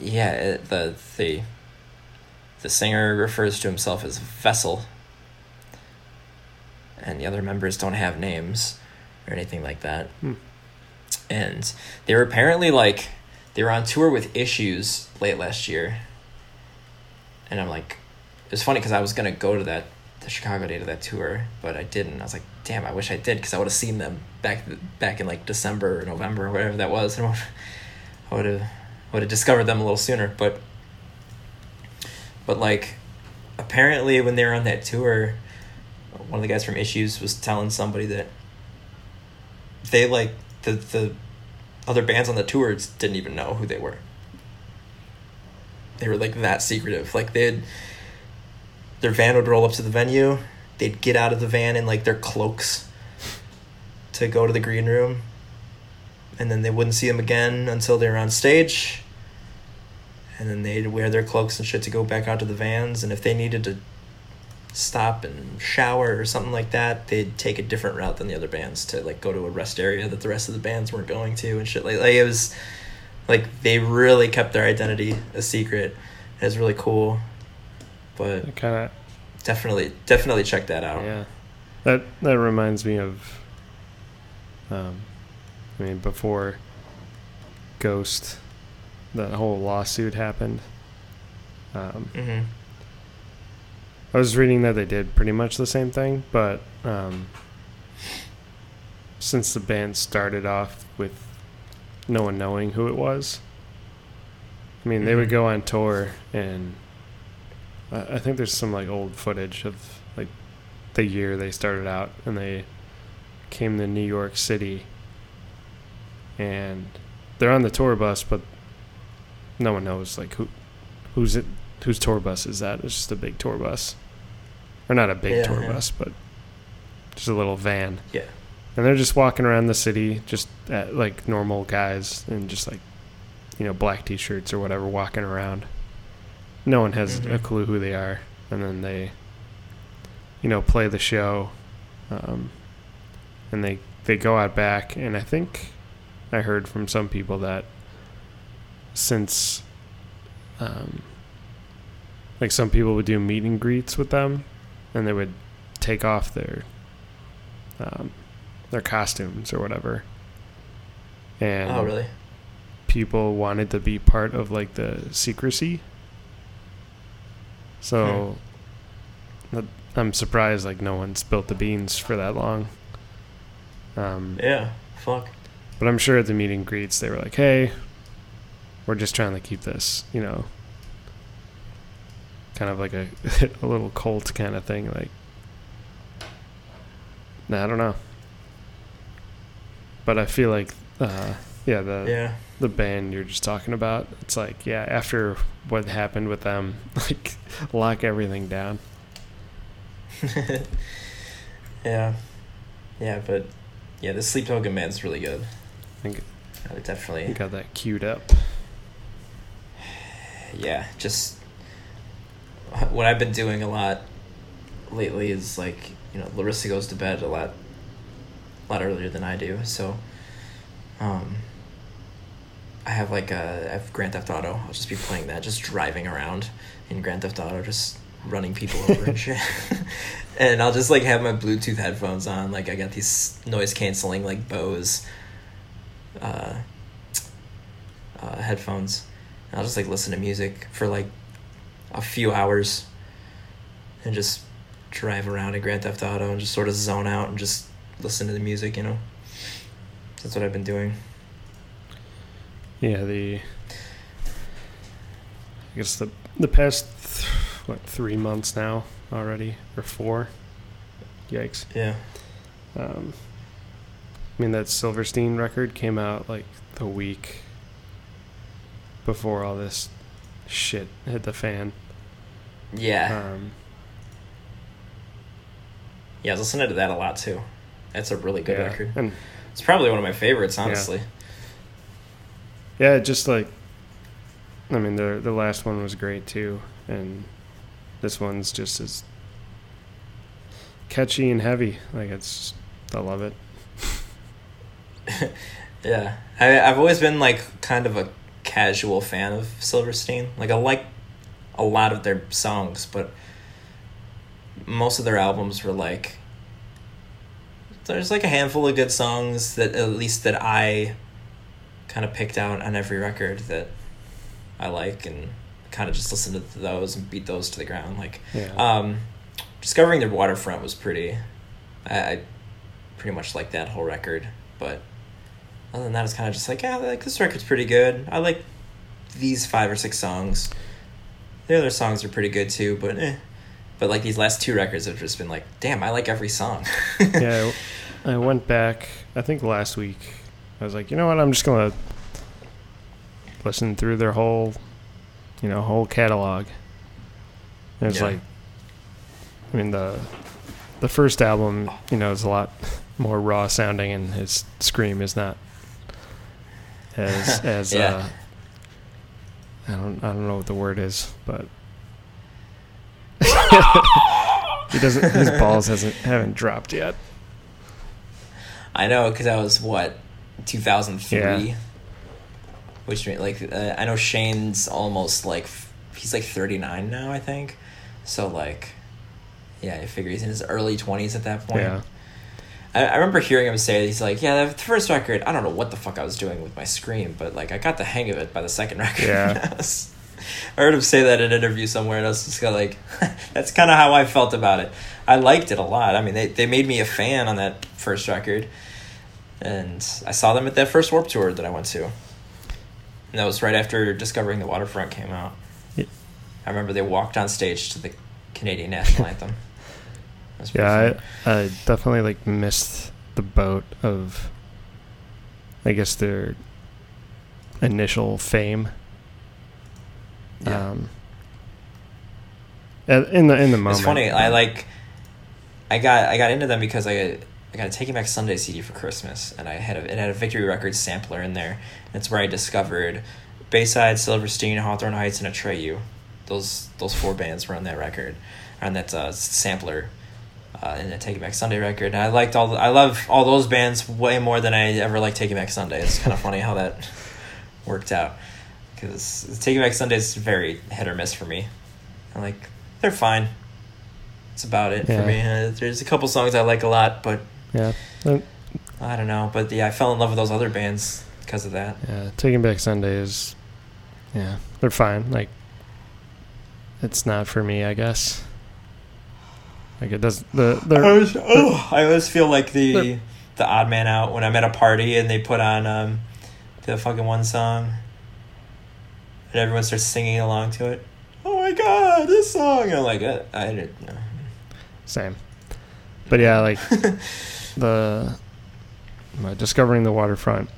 yeah, it- the the the singer refers to himself as Vessel, and the other members don't have names or anything like that. Hmm. And they were apparently like they were on tour with Issues late last year, and I'm like, it was funny because I was gonna go to that the Chicago date of that tour, but I didn't. I was like, damn, I wish I did because I would have seen them back back in like December or November or whatever that was, and I would have would have discovered them a little sooner. But but like apparently when they were on that tour, one of the guys from Issues was telling somebody that they like the the other bands on the tours didn't even know who they were. They were like that secretive. Like they'd their van would roll up to the venue, they'd get out of the van in like their cloaks to go to the green room. And then they wouldn't see them again until they were on stage. And then they'd wear their cloaks and shit to go back out to the vans. And if they needed to stop and shower or something like that, they'd take a different route than the other bands to like go to a rest area that the rest of the bands weren't going to and shit like like it was like they really kept their identity a secret. It was really cool. But kind of definitely definitely check that out. yeah. That that reminds me of. Um, I mean, before Ghost, that whole lawsuit happened. Um, Mhm. I was reading that they did pretty much the same thing, but um, since the band started off with no one knowing who it was, I mean, they would Mhm. go on tour, and I I think there's some like old footage of like the year they started out, and they came to New York City, and they're on the tour bus, but no one knows like who who's it whose tour bus is that? It's just a big tour bus. Or not a big Yeah, tour yeah. bus, but just a little van. Yeah. And they're just walking around the city, just at, like normal guys, and just like, you know, black t-shirts or whatever, walking around. No one has a Mhm. clue who they are, and then they, you know, play the show, um, and they they go out back, and I think I heard from some people that since, um, like some people would do meet and greets with them, and they would take off their, um, their costumes or whatever. And Oh, really? people wanted to be part of like the secrecy. So that- I'm surprised like no one spilled the beans for that long. Um, Yeah. Fuck. but I'm sure at the meet and greets they were like, "Hey, we're just trying to keep this, you know, kind of like a a little cult kind of thing." Like, nah, I don't know, but I feel like, uh, yeah, the Yeah. the band you're just talking about, it's like, yeah, after what happened with them, like, lock everything down. yeah. Yeah, but yeah, the Sleep Token Man's really good. I think I would definitely. got that queued up. Yeah, just what I've been doing a lot lately is like you know Larissa goes to bed a lot, a lot earlier than I do. So, um, I have like a I have Grand Theft Auto. I'll just be playing that, just driving around in Grand Theft Auto, just running people over and shit. and I'll just like have my Bluetooth headphones on. Like I got these noise canceling like Bose. Uh, uh, headphones. I'll just like listen to music for like a few hours and just drive around in Grand Theft Auto and just sort of zone out and just listen to the music, you know. That's what I've been doing. Yeah, the I guess the the past th- what three months now already or four. Yikes! Yeah. Um, I mean that Silverstein record came out like the week before all this shit hit the fan. Yeah. Um, yeah, I was listening to that a lot too. That's a really good yeah, record. and It's probably one of my favorites, honestly. yeah, just like I mean the the last one was great too, and this one's just as catchy and heavy. Like it's, I love it. Yeah. I I've always been like kind of a casual fan of Silverstein. Like I like a lot of their songs, but most of their albums were like there's like a handful of good songs that at least that I kind of picked out on every record that I like and kind of just listen to those and beat those to the ground like Yeah. um discovering the waterfront was pretty I, I pretty much like that whole record but other than that it's kind of just like yeah like this record's pretty good i like these five or six songs the other songs are pretty good too but eh. but like these last two records have just been like damn i like every song yeah, I went back. I think last week. I was like, you know what? I'm just gonna listen through their whole, you know, whole catalog. And it's Yeah. like, I mean the the first album, you know, is a lot more raw sounding, and his scream is not as as Yeah. uh, I don't I don't know what the word is, but he doesn't. His balls hasn't haven't dropped yet. i know because that was what 2003 Yeah. which mean like uh, i know shane's almost like he's like 39 now i think so like yeah i figure he's in his early 20s at that point Yeah. I, I remember hearing him say he's like, yeah, the first record. I don't know what the fuck I was doing with my scream, but like I got the hang of it by the second record. Yeah. I, heard him say that in an interview somewhere, and I was just kind of like, that's kind of how I felt about it. I liked it a lot. I mean, they they made me a fan on that first record, and I saw them at that first Warped Tour that I went to. And that was right after discovering the Waterfront came out. Yeah. I remember they walked on stage to the Canadian national anthem. Yeah. I, I definitely like missed the boat of, I guess their initial fame. Yeah. Um, in the in the moment, It's funny. I like. I got I got into them because I I got a Taking Back Sunday CD for Christmas, and I had a, it had a Victory Records sampler in there. It's where I discovered Bayside, Silverstein, Hawthorne Heights, and Atreyu. Those those four bands were on that record, on that uh, sampler. Uh, in the Taking Back Sunday record. And I liked all. The, I love all those bands way more than I ever liked Taking Back Sunday. It's kind of funny how that worked out because Taking Back Sunday is very hit or miss for me. I'm like they're fine. It's about it Yeah. for me. Uh, there's a couple songs I like a lot, but Yeah. I don't know. But yeah, I fell in love with those other bands because of that. Yeah, Taking Back Sunday is, yeah, they're fine. Like, it's not for me, I guess. Like it does the I the always, oh, I always feel like the The- odd man out when I'm at a party and they put on um, the fucking one song, and everyone starts singing along to it. Oh my god, this song! And I'm like, uh, I didn't know. same, but yeah, like the uh, discovering the waterfront.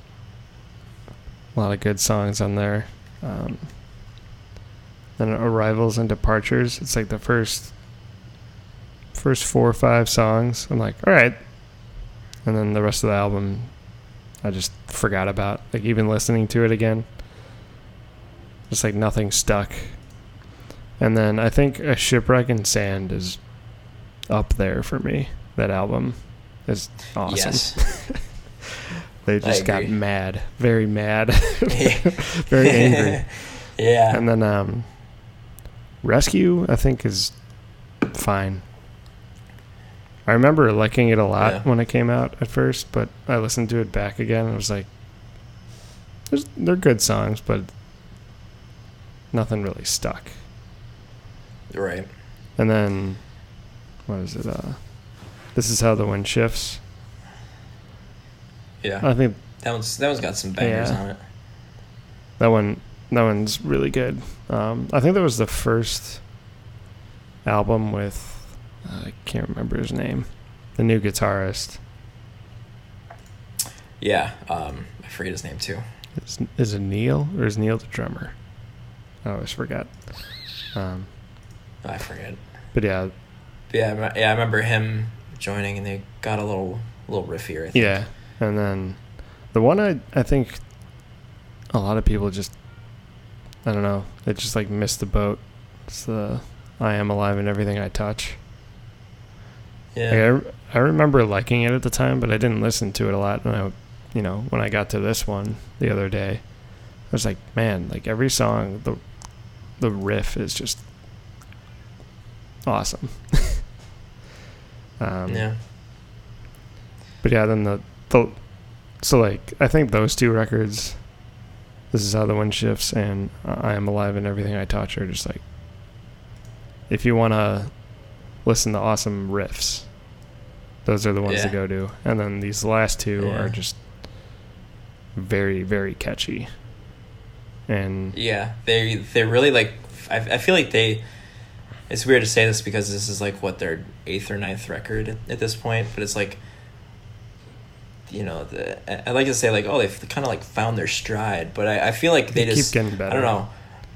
A lot of good songs on there. Um, then arrivals and departures. It's like the first first four or five songs. I'm like, all right, and then the rest of the album, I just forgot about. Like even listening to it again, just like nothing stuck. And then I think a shipwreck in sand is up there for me. That album is awesome. Yes. They just got mad, very mad, very angry. yeah. And then um, Rescue, I think, is fine. I remember liking it a lot Yeah. when it came out at first, but I listened to it back again and was like, There's, they're good songs, but nothing really stuck. right. And then, what is it? Uh, this is how the wind shifts. Yeah. I think that one's that one's got some bangers Yeah. on it. That one, that one's really good. Um, I think that was the first album with uh, I can't remember his name, the new guitarist. Yeah. Um, I forget his name too. Is, is it Neil or is Neil the drummer? I always forget. Um, I forget. but yeah, yeah, I yeah. I remember him joining, and they got a little little riffier. I think. yeah, and then the one I I think a lot of people just I don't know they just like missed the boat. It's the I am alive and everything I touch. Yeah. Like, I, I remember liking it at the time, but I didn't listen to it a lot. And I, you know, when I got to this one the other day, I was like, man, like every song, the the riff is just awesome. um, yeah. But yeah, then the the so like I think those two records, this is how the wind shifts, and I am alive and everything I touch are just like, if you want to listen to awesome riffs, those are the ones to go to. And then these last two Yeah. are just very very catchy. And Yeah, they they really like. I I feel like they. It's weird to say this because this is like what their eighth or ninth record at, at this point, but it's like. You know, the, I- like to say like, oh, they've kind of like found their stride, but I, I feel like they, They keep just getting better. I don't know.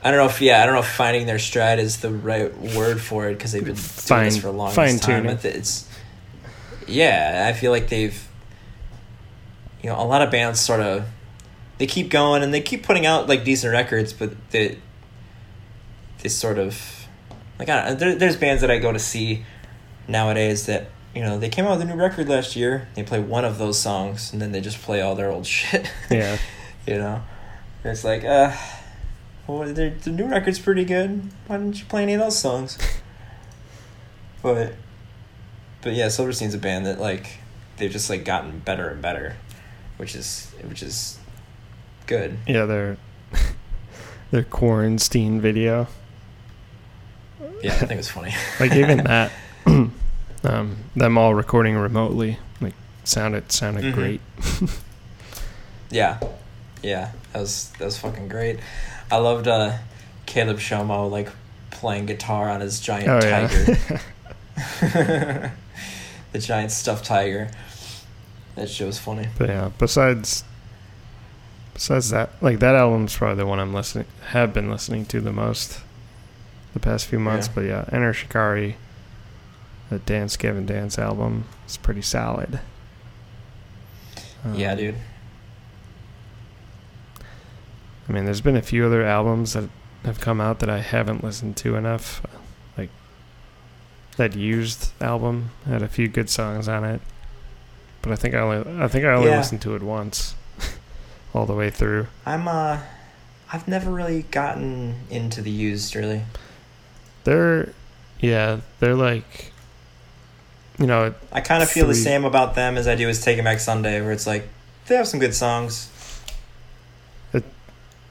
I don't know if yeah, I don't know if finding their stride is the right word for it because they've been doing Fine- this for a long time. tuning. But It's yeah, I feel like they've you know a lot of bands sort of they keep going and they keep putting out like decent records, but they they sort of like I don't there, there's bands that I go to see nowadays that you know they came out with a new record last year. They play one of those songs and then they just play all their old shit. yeah, you know, it's like uh, well, the the new record's pretty good. Why didn't you play any of those songs? But but yeah, Silverstein's a band that like they've just like gotten better and better, which is which is good. yeah, their their quarantine video. Yeah, I think it's funny. like even that um, them all recording remotely like sounded sounded Mhm. great Yeah, yeah, that was that was fucking great. I loved uh, Caleb Shomo like playing guitar on his giant oh yeah tiger, the giant stuffed tiger. That shit was funny. but yeah besides besides that like that album's probably the one i'm listening have been listening to the most the past few months Yeah. but yeah enter shikari the dance gavin dance album is pretty solid yeah, Um, dude. I mean, there's been a few other albums that have come out that I haven't listened to enough. Like that used album had a few good songs on it, but I think I only I think I only Yeah. listened to it once, all the way through. I'm uh, I've never really gotten into the used really. They're, yeah, they're like, you know, I kind of feel the same about them as I do with Taking Back Sunday, where it's like they have some good songs.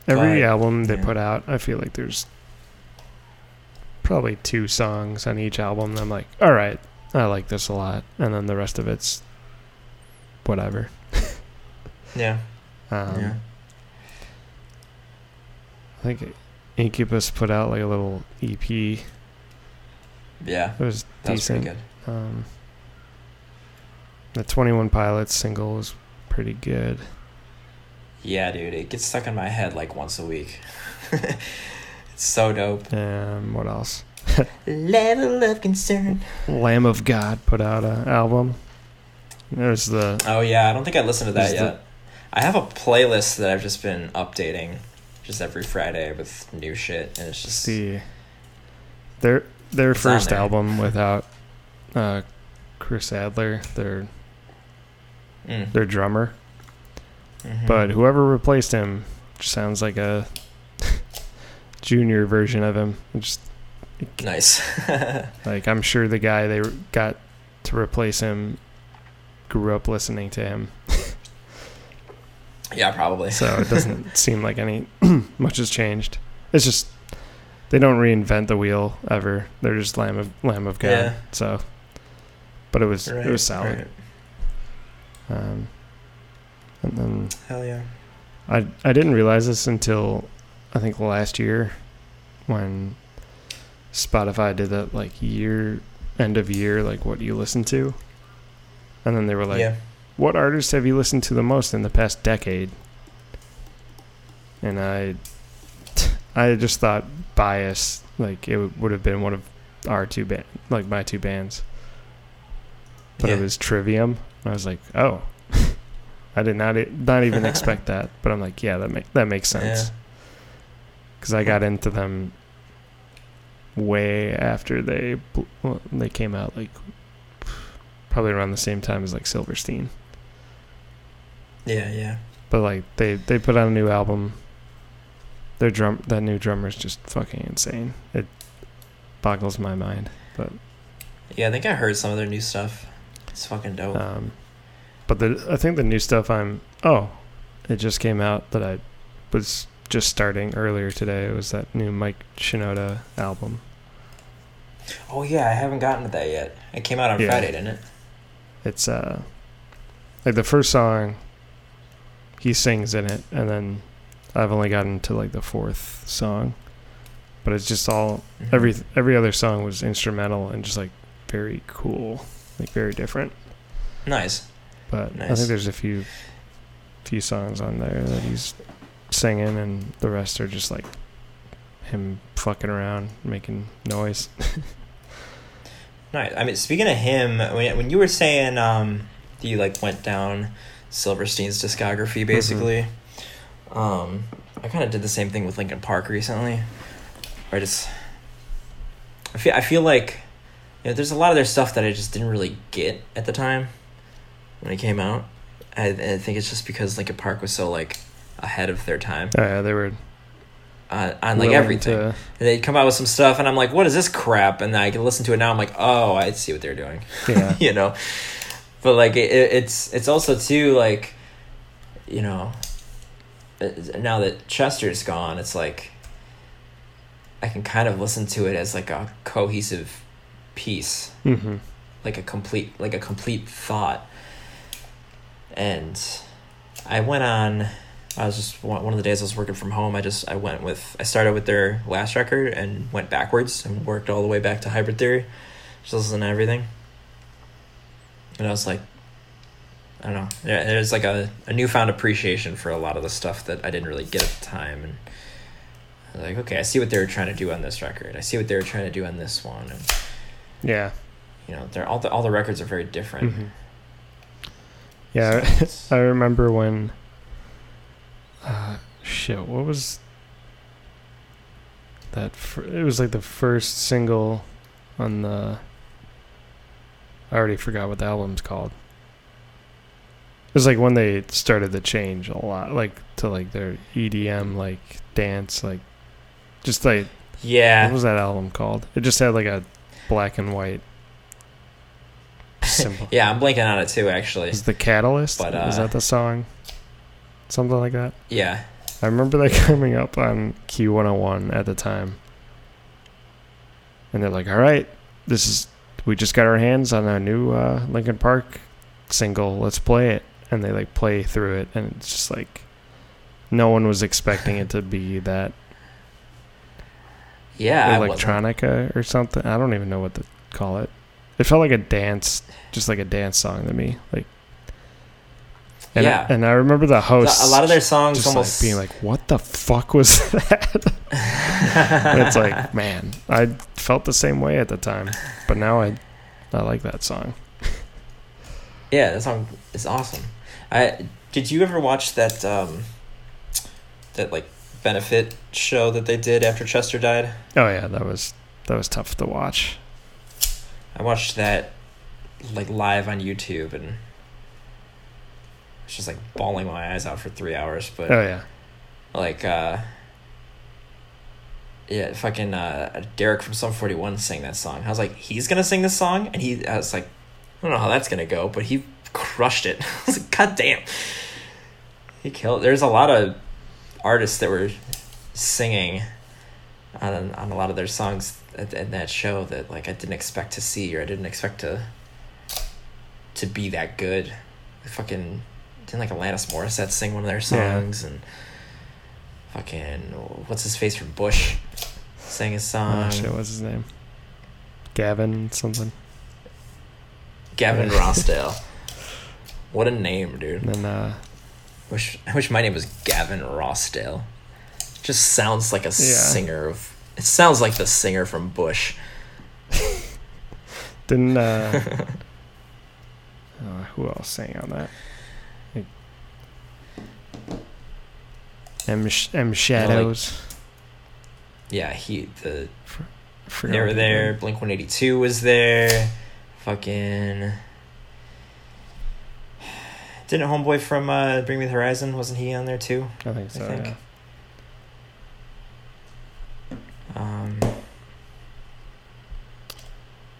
Every But, album they yeah. put out, I feel like there's probably two songs on each album. That I'm like, all right, I like this a lot, and then the rest of it's whatever. Yeah, Um, yeah. I think Incubus put out like a little EP. It Yeah, was that was pretty decent. good. Um, the Twenty One Pilots single was pretty good. Yeah, dude, it gets stuck in my head like once a week. it's so dope. And what else? Level of concern. Lamb of God put out an album. There's the Oh yeah, I don't think I listened to that Is the- yet. I have a playlist that I've just been updating, just every Friday with new shit, and it's just the their their It's first album without uh, Chris Adler, their Mm, their drummer. Mhm. But whoever replaced him sounds like a junior version of him. Just nice. like I'm sure the guy they got to replace him grew up listening to him, yeah, probably. so it doesn't seem like any much has changed. It's just they don't reinvent the wheel ever. They're just Lamb of Lamb of God. Yeah. So, but it was Right, it was solid. right. Um, and then Hell yeah. I I didn't realize this until I think last year when Spotify did that like year end of year like what you listen to, and then they were like, yeah. "What artists have you listened to the most in the past decade?" And I I just thought bias like it would have been one of our two band like my two bands, but it was Trivium. I was like, oh. I did not not even expect that, but I'm like, yeah, that make that makes sense Yeah. because I got into them way after they well, they came out, like probably around the same time as like Silverstein. Yeah, yeah. But like they they put out a new album. Their drum that new drummer's just fucking insane. It boggles my mind. But Yeah, I think I heard some of their new stuff. It's fucking dope. um, but the I think the new stuff I'm oh, it just came out that I was just starting earlier today. It was that new Mike Shinoda album. oh yeah, I haven't gotten to that yet. It came out on Yeah. Friday, didn't it? It's uh like the first song he sings in it and then I've only gotten to like the fourth song. But it's just all Mhm. every every other song was instrumental and just like very cool, like very different. Nice. But I think there's a few few songs on there that he's singing and the rest are just like him fucking around making noise. Nice. I mean, speaking of him, when when you were saying um, that you like went down Silverstein's discography, basically, um, I kind of did the same thing with Linkin Park recently. I just, I feel I feel like, you know, there's a lot of their stuff that I just didn't really get at the time when it came out. I, I think it's just because Linkin Park was so like ahead of their time Oh yeah, they were uh, on like everything. to- And they'd come out with some stuff, and I'm like, "What is this crap?" And then I can listen to it now. I'm like, "Oh, I see what they're doing." yeah. you know, but like it, it- it's it's also too like, you know, now that Chester's gone, it's like I can kind of listen to it as like a cohesive piece, hmm like a complete like a complete thought. And I went on. I was just one of the days I was working from home. I just I went with I started with their last record and went backwards and worked all the way back to Hybrid Theory, just listening to everything. And I was like, I don't know. Yeah, there's like a, a newfound appreciation for a lot of the stuff that I didn't really get at the time, and I was like, okay, I see what they were trying to do on this record. I see what they were trying to do on this one, and Yeah. you know, they're all the all the records are very different. Mhm. Yeah, So I remember when. Uh, shit, what was that? Fir- it was like the first single on the I already forgot what the album's called. It was like when they started to change a lot, like to like their EDM, like dance, like just like Yeah. what was that album called? It just had like a black and white symbol. Yeah, I'm blanking on it too, actually. Is the Catalyst? But, Is uh, that the song? Something like that. Yeah. I remember that coming up on Q101 at the time. And they're like, all right, this is, we just got our hands on a new uh, Linkin Park single. Let's play it. And they like play through it. And it's just like, no one was expecting it to be that Yeah. Electronica or something. I don't even know what to call it. It felt like a dance, just like a dance song to me. Like, and Yeah. I, and I remember the host. a lot of their songs almost like being like, "What the fuck was that?" It's like, man, I felt the same way at the time, but now I, I like that song. Yeah, that song is awesome. I did you ever watch that um that like benefit show that they did after Chester died? Oh yeah, that was that was tough to watch. I watched that like live on YouTube and it's just like bawling my eyes out for three hours. But Oh yeah, like uh yeah, fucking uh Deryck from Sum Forty One sang that song. I was like, he's gonna sing this song, and he I was like, I don't know how that's gonna go, but he crushed it. I was like, God damn, he killed. There's a lot of artists that were singing on on a lot of their songs at, at that show that like I didn't expect to see or I didn't expect to to be that good. Fucking didn't like Alanis Morissette sing one of their Yeah. songs and fucking what's his face from Bush sang his song. oh shit, what's his name? Gavin something. Gavin Yeah. Rossdale. What a name, dude. And then uh, Wish I wish my name was Gavin Rossdale. Just sounds like a singer of. It sounds like the singer from Bush. didn't uh, uh, who else sang on that? Like, M M Shadows. Yeah, he the I forgot they were there. name- Blink One Eighty Two was there. Fucking. Didn't Homeboy from uh, Bring Me the Horizon wasn't he on there too? I think so. think. yeah. Um,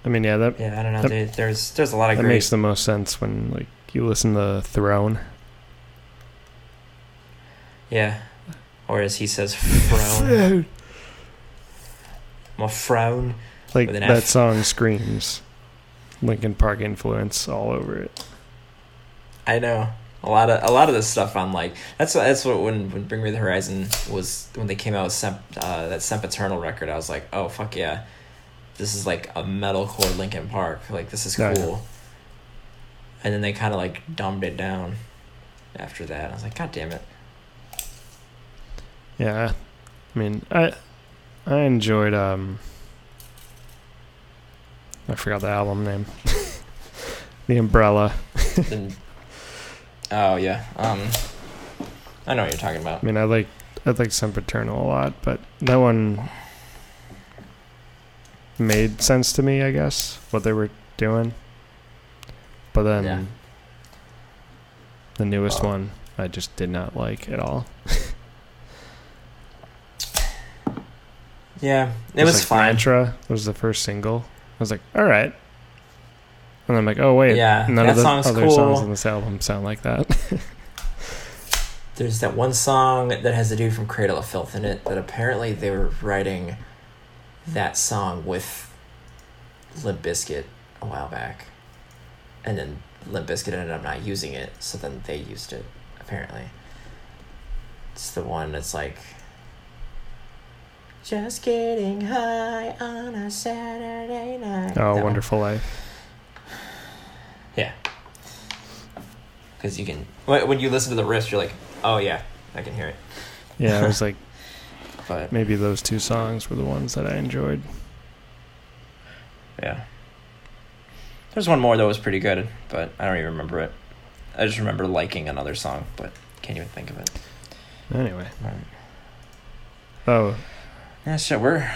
I mean, yeah, that yeah, I don't know. That- dude. There's there's a lot of that great. makes the most sense when like you listen to Throne. Yeah, or as he says, frown. My frown. Like With an that F. song screams Linkin Park influence all over it. I know a lot of a lot of this stuff on like that's what that's what when when Bring Me the Horizon was when they came out with Semp, uh, that Sempiternal record I was like oh fuck yeah this is like a metalcore Linkin Park like this is cool and then they kind of like dumbed it down after that I was like god damn it Yeah, I mean, I I enjoyed um. I forgot the album name. the Umbrella. oh yeah um I know what you're talking about I mean, I like I like Sempiternal a lot, but that one made sense to me. I guess what they were doing, but then Yeah. the newest Well. one I just did not like at all. yeah it was, like fine Mantra was the first single. I was like, all right. And I'm like, oh wait, Yeah, none that of the song's other songs on this album sound like that. There's that one song that has a dude from Cradle of Filth in it that apparently they were writing that song with Limp Bizkit a while back. And then Limp Bizkit ended up not using it, so then they used it, apparently. It's the one that's like Just getting high on a Saturday night. Oh, that oh, one. Wonderful Life. Yeah. Because you can, when when you listen to the riff, you're like, oh yeah, I can hear it. Yeah, I was like, But maybe those two songs were the ones that I enjoyed. yeah. There's one more that was pretty good, but I don't even remember it. I just remember liking another song, but can't even think of it. Anyway, Right. oh, Yeah, shit, we're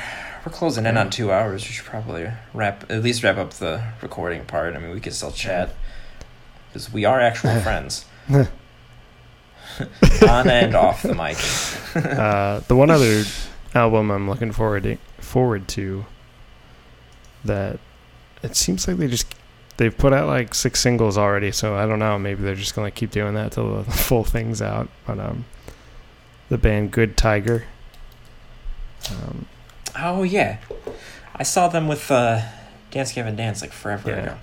we're closing in on two hours. We should probably wrap at least wrap up the recording part. I mean, we could still chat because we are actual friends on and off the mic. uh, the one other album I'm looking forward to, forward to that it seems like they just they've put out like six singles already, so I don't know. Maybe they're just gonna keep doing that till the full thing's out. But um, the band Good Tiger. Um, Oh yeah, I saw them with uh, Dance Gavin Dance like forever Yeah. ago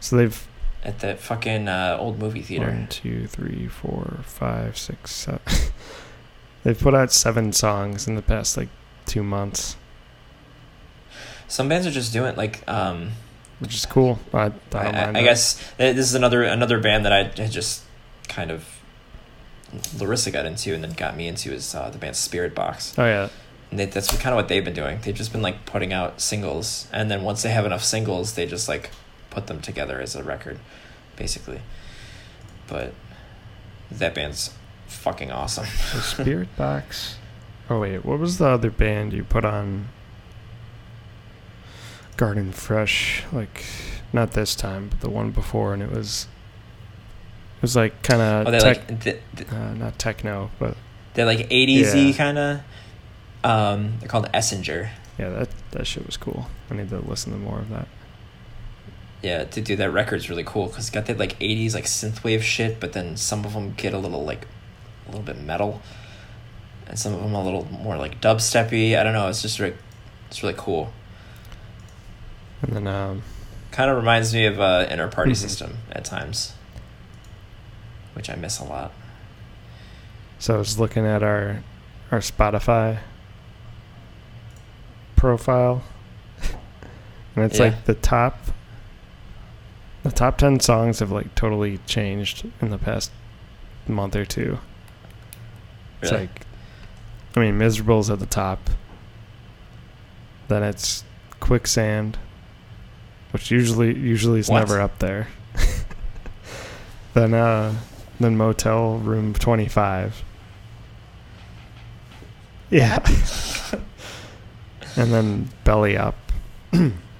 so they've at that fucking uh, old movie theater. one, two, three, four, five, six, seven. they've put out seven songs in the past like two months, Some bands are just doing like um, which is cool. I, I, I, I, guess uh, this is another another band that I had just kind of Larissa got into and then got me into is uh, the band Spiritbox. Oh yeah, they, that's kind of what they've been doing. They've just been like putting out singles, and then once they have enough singles, they just like put them together as a record, basically. But that band's fucking awesome. Spiritbox. Oh wait, what was the other band you put on Garden Fresh? Like, not this time, but the one before, and it was. It was like kind of oh, tech, like th- th- uh, not techno, but they're like eighties y Yeah. kind of. Um, they're called Essenger. yeah, that that shit was cool. I need to listen to more of that. Yeah, to do that record's really cool because it's got that like '80s like synthwave shit, but then some of them get a little like a little bit metal, and some of them a little more like dubsteppy. I don't know. It's just really, it's really cool. And then um, Kind of reminds me of uh, Inner Party Mhm. System at times, which I miss a lot. so I was looking at our our Spotify profile, and it's Yeah. like the top the top 10 songs have like totally changed in the past month or two. It's Really? like i mean miserable's at the top. Then it's quicksand which usually usually is What? never up there. Then uh then motel room 25 yeah. And then belly up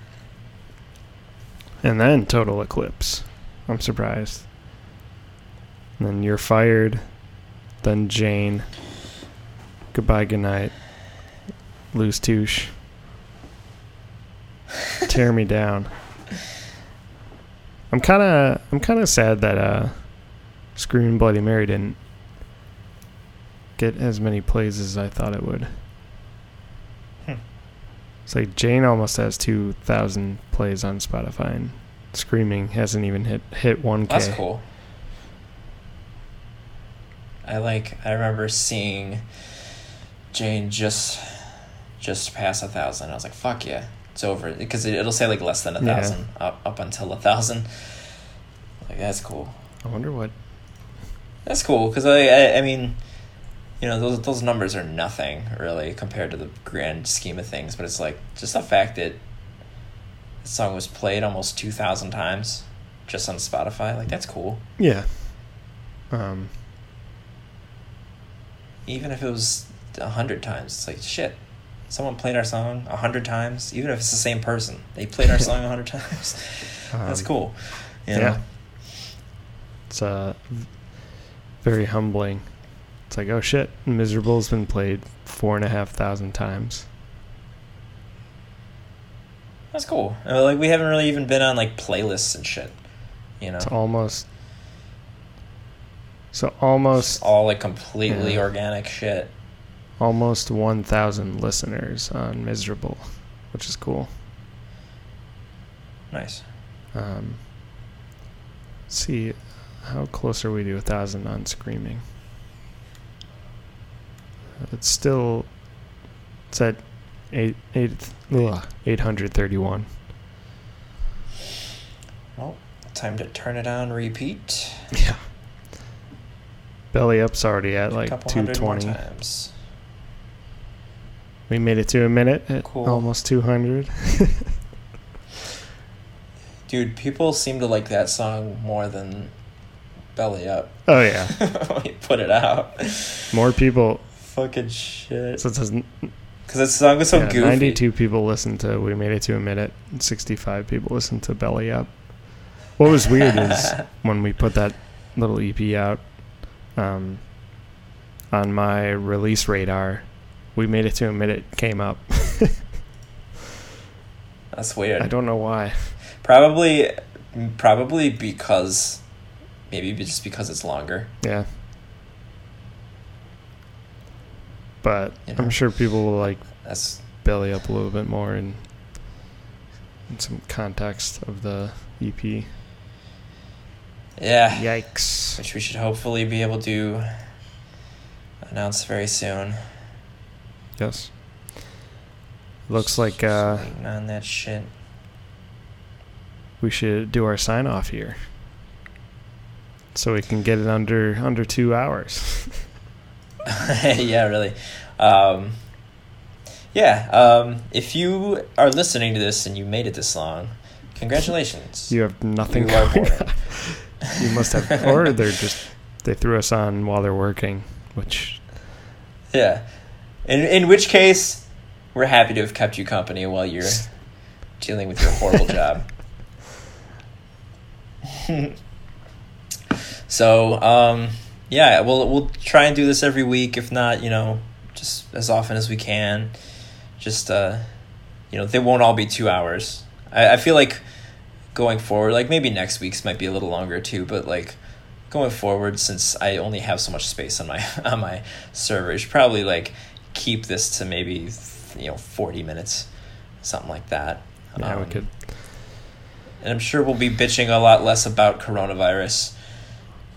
and then total eclipse. I'm surprised. And then you're fired. Then jane. Goodbye goodnight loose touche tear me down. I'm kind of i'm kind of sad that uh screaming bloody mary didn't get as many plays as i thought it would. It's like Jane almost has two thousand plays on Spotify, and Screaming hasn't even hit hit one k. That's cool. I like. I remember seeing Jane just just pass a thousand. I was like, "Fuck yeah, it's over!" Because it, it'll say like less than a Yeah. thousand up up until a thousand. Like that's cool. I wonder what. That's cool because I, I I mean, you know those those numbers are nothing really compared to the grand scheme of things. But it's like just the fact that the song was played almost two thousand times just on Spotify. Like that's cool. Yeah. Um. even if it was a hundred times, it's like shit. Someone played our song a hundred times, even if it's the same person. They played our song a hundred times. That's um, cool. You yeah. know? It's uh very humbling. It's like oh shit, Miserable's been played four and a half thousand times. That's cool. Uh, Like we haven't really even been on like playlists and shit. You know, It's almost. So almost all like completely Yeah. organic shit. almost one thousand listeners on Miserable, which is cool. Nice. Um, see, how close are we to a thousand on Screaming? It's still. It's at eight eight eight hundred thirty one. Well, time to turn it on. Repeat. Yeah. Belly up's already at a like two twenty. more times. We made it to a minute at Cool. almost two hundred. Dude, people seem to like that song more than Belly Up. oh yeah, when you put it out. more people. Fucking shit. So it doesn't. because that song was so Yeah, goofy. 92 people listened to We Made It to a Minute, and 65 people listened to Belly Up. What was weird is when we put that little EP out um, on my release radar, We Made It to a Minute came up. That's weird. I don't know why. Probably, probably because, maybe just because it's longer. Yeah. But. I'm sure people will like That's belly up a little bit more in, in some context of the EP. yeah. Yikes. Which we should hopefully be able to announce very soon. Yes. Looks like uh, on that shit. we should do our sign off here. So we can get it under under two hours. yeah, really. Um, yeah, um, if you are listening to this and you made it this long, congratulations. You have nothing You are boring. You must have, or they're just they threw us on while they're working, which Yeah. In in which case, we're happy to have kept you company while you're dealing with your horrible job. so, um, yeah, we'll we'll try and do this every week. If not, you know, just as often as we can. Just uh, you know, they won't all be two hours. I, I feel like going forward, like maybe next week's might be a little longer too, but like going forward, since I only have so much space on my on my server, I should probably like keep this to maybe you know forty minutes, something like that. yeah, we Um, could. and I'm sure we'll be bitching a lot less about coronavirus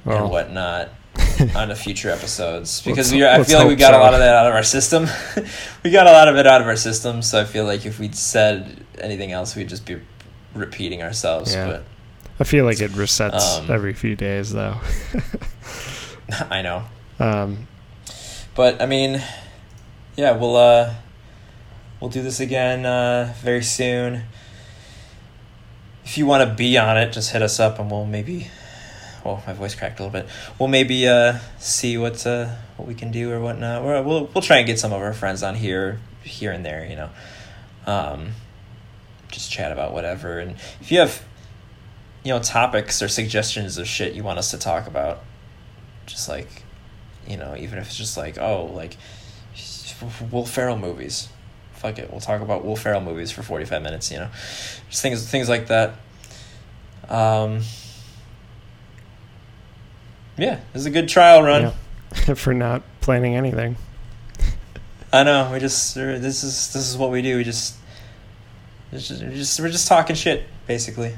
Well, and whatnot on the future episodes because we I feel like we got a lot of that out of our system. we got a lot of it out of our system, so I feel like if we'd said anything else, we'd just be repeating ourselves. Yeah. I feel like it resets Um, every few days, though. I know. um, But I mean, yeah, we'll uh, we'll do this again uh, very soon. If you want to be on it, just hit us up and we'll maybe. Well, my voice cracked a little bit. We'll maybe uh, see what uh, what we can do or whatnot. We're, we'll we'll try and get some of our friends on here, here and there. You know, um, just chat about whatever. And if you have, you know, topics or suggestions of shit you want us to talk about, just like you know, even if it's just like, oh, like Will Ferrell movies. Fuck it, we'll talk about Will Ferrell movies for forty five minutes. You know, just things things like that. Um, yeah, this is a good trial run. yeah. for not planning anything. I know. We just this is this is what we do. We just just, we're just we're just talking shit basically,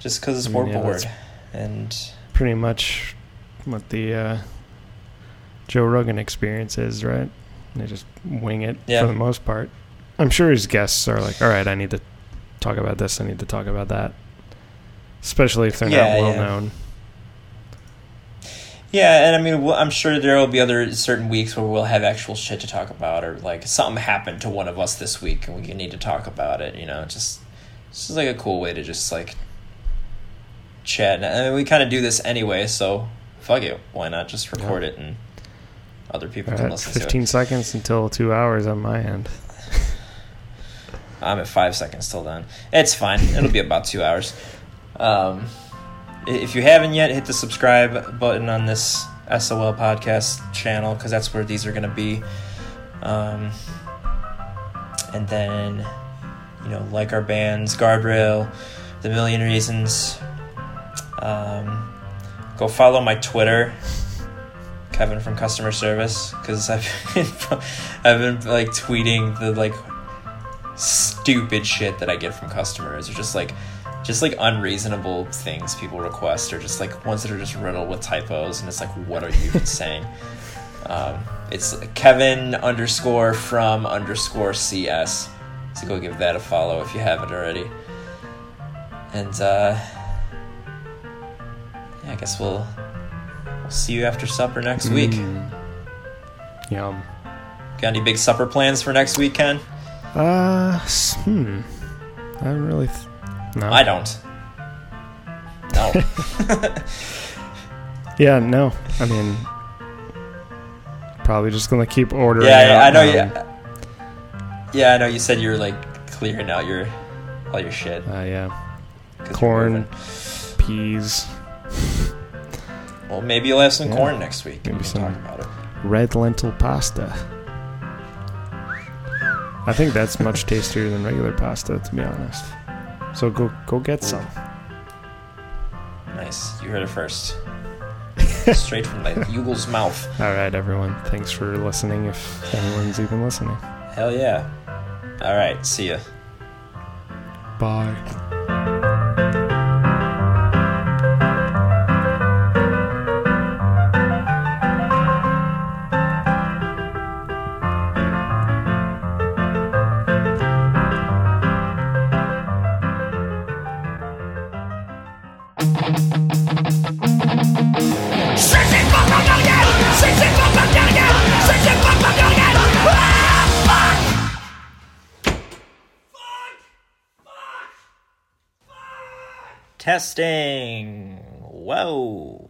just because I we're yeah, bored and Pretty much what the uh, Joe Rogan experience is, right? They just wing it Yeah. for the most part. I'm sure his guests are like, all right, I need to talk about this, I need to talk about that. Especially if they're Yeah, not well known. Yeah, and I mean, well, I'm sure there will be other certain weeks where we'll have actual shit to talk about, or like something happened to one of us this week and we need to talk about it. You know, just this is like a cool way to just like chat. I mean, we kind of do this anyway, so fuck it. Why not just record it and other people All can right, listen to 15 it. seconds until two hours on my end. I'm at five seconds till then. It's fine. It'll be about two hours. Um, if you haven't yet, hit the subscribe button on this SOL podcast channel because that's where these are going to be. Um, and then, you know, like our bands, Guardrail, The Million Reasons. Um, go follow my Twitter, Kevin from Customer Service, because I've been, I've been like tweeting the like stupid shit that I get from customers, or just like just like unreasonable things people request, or just like ones that are just riddled with typos, and it's like, what are you even saying? Um, it's Kevin underscore from underscore CS. So go give that a follow if you haven't already. And uh, yeah, I guess we'll we'll see you after supper next week. Mm. Yum. Got any big supper plans for next week, Ken? Uh, hmm. I don't really. Th- no. I don't. No. Yeah, no. I mean, probably just gonna keep ordering. yeah, yeah, I know. um, Yeah, Yeah, I know. You said you were like clearing out your all your shit. Uh, yeah, corn, peas, Well, maybe you'll have some Yeah. corn next week. Maybe some- talk about it. red lentil pasta. I think that's much tastier than regular pasta, to be honest. So go go get some. Nice. You heard it first. Straight from the Ugel's mouth. All right, everyone. Thanks for listening. If anyone's even listening. Hell yeah. All right. See ya. Bye. Testing. Whoa.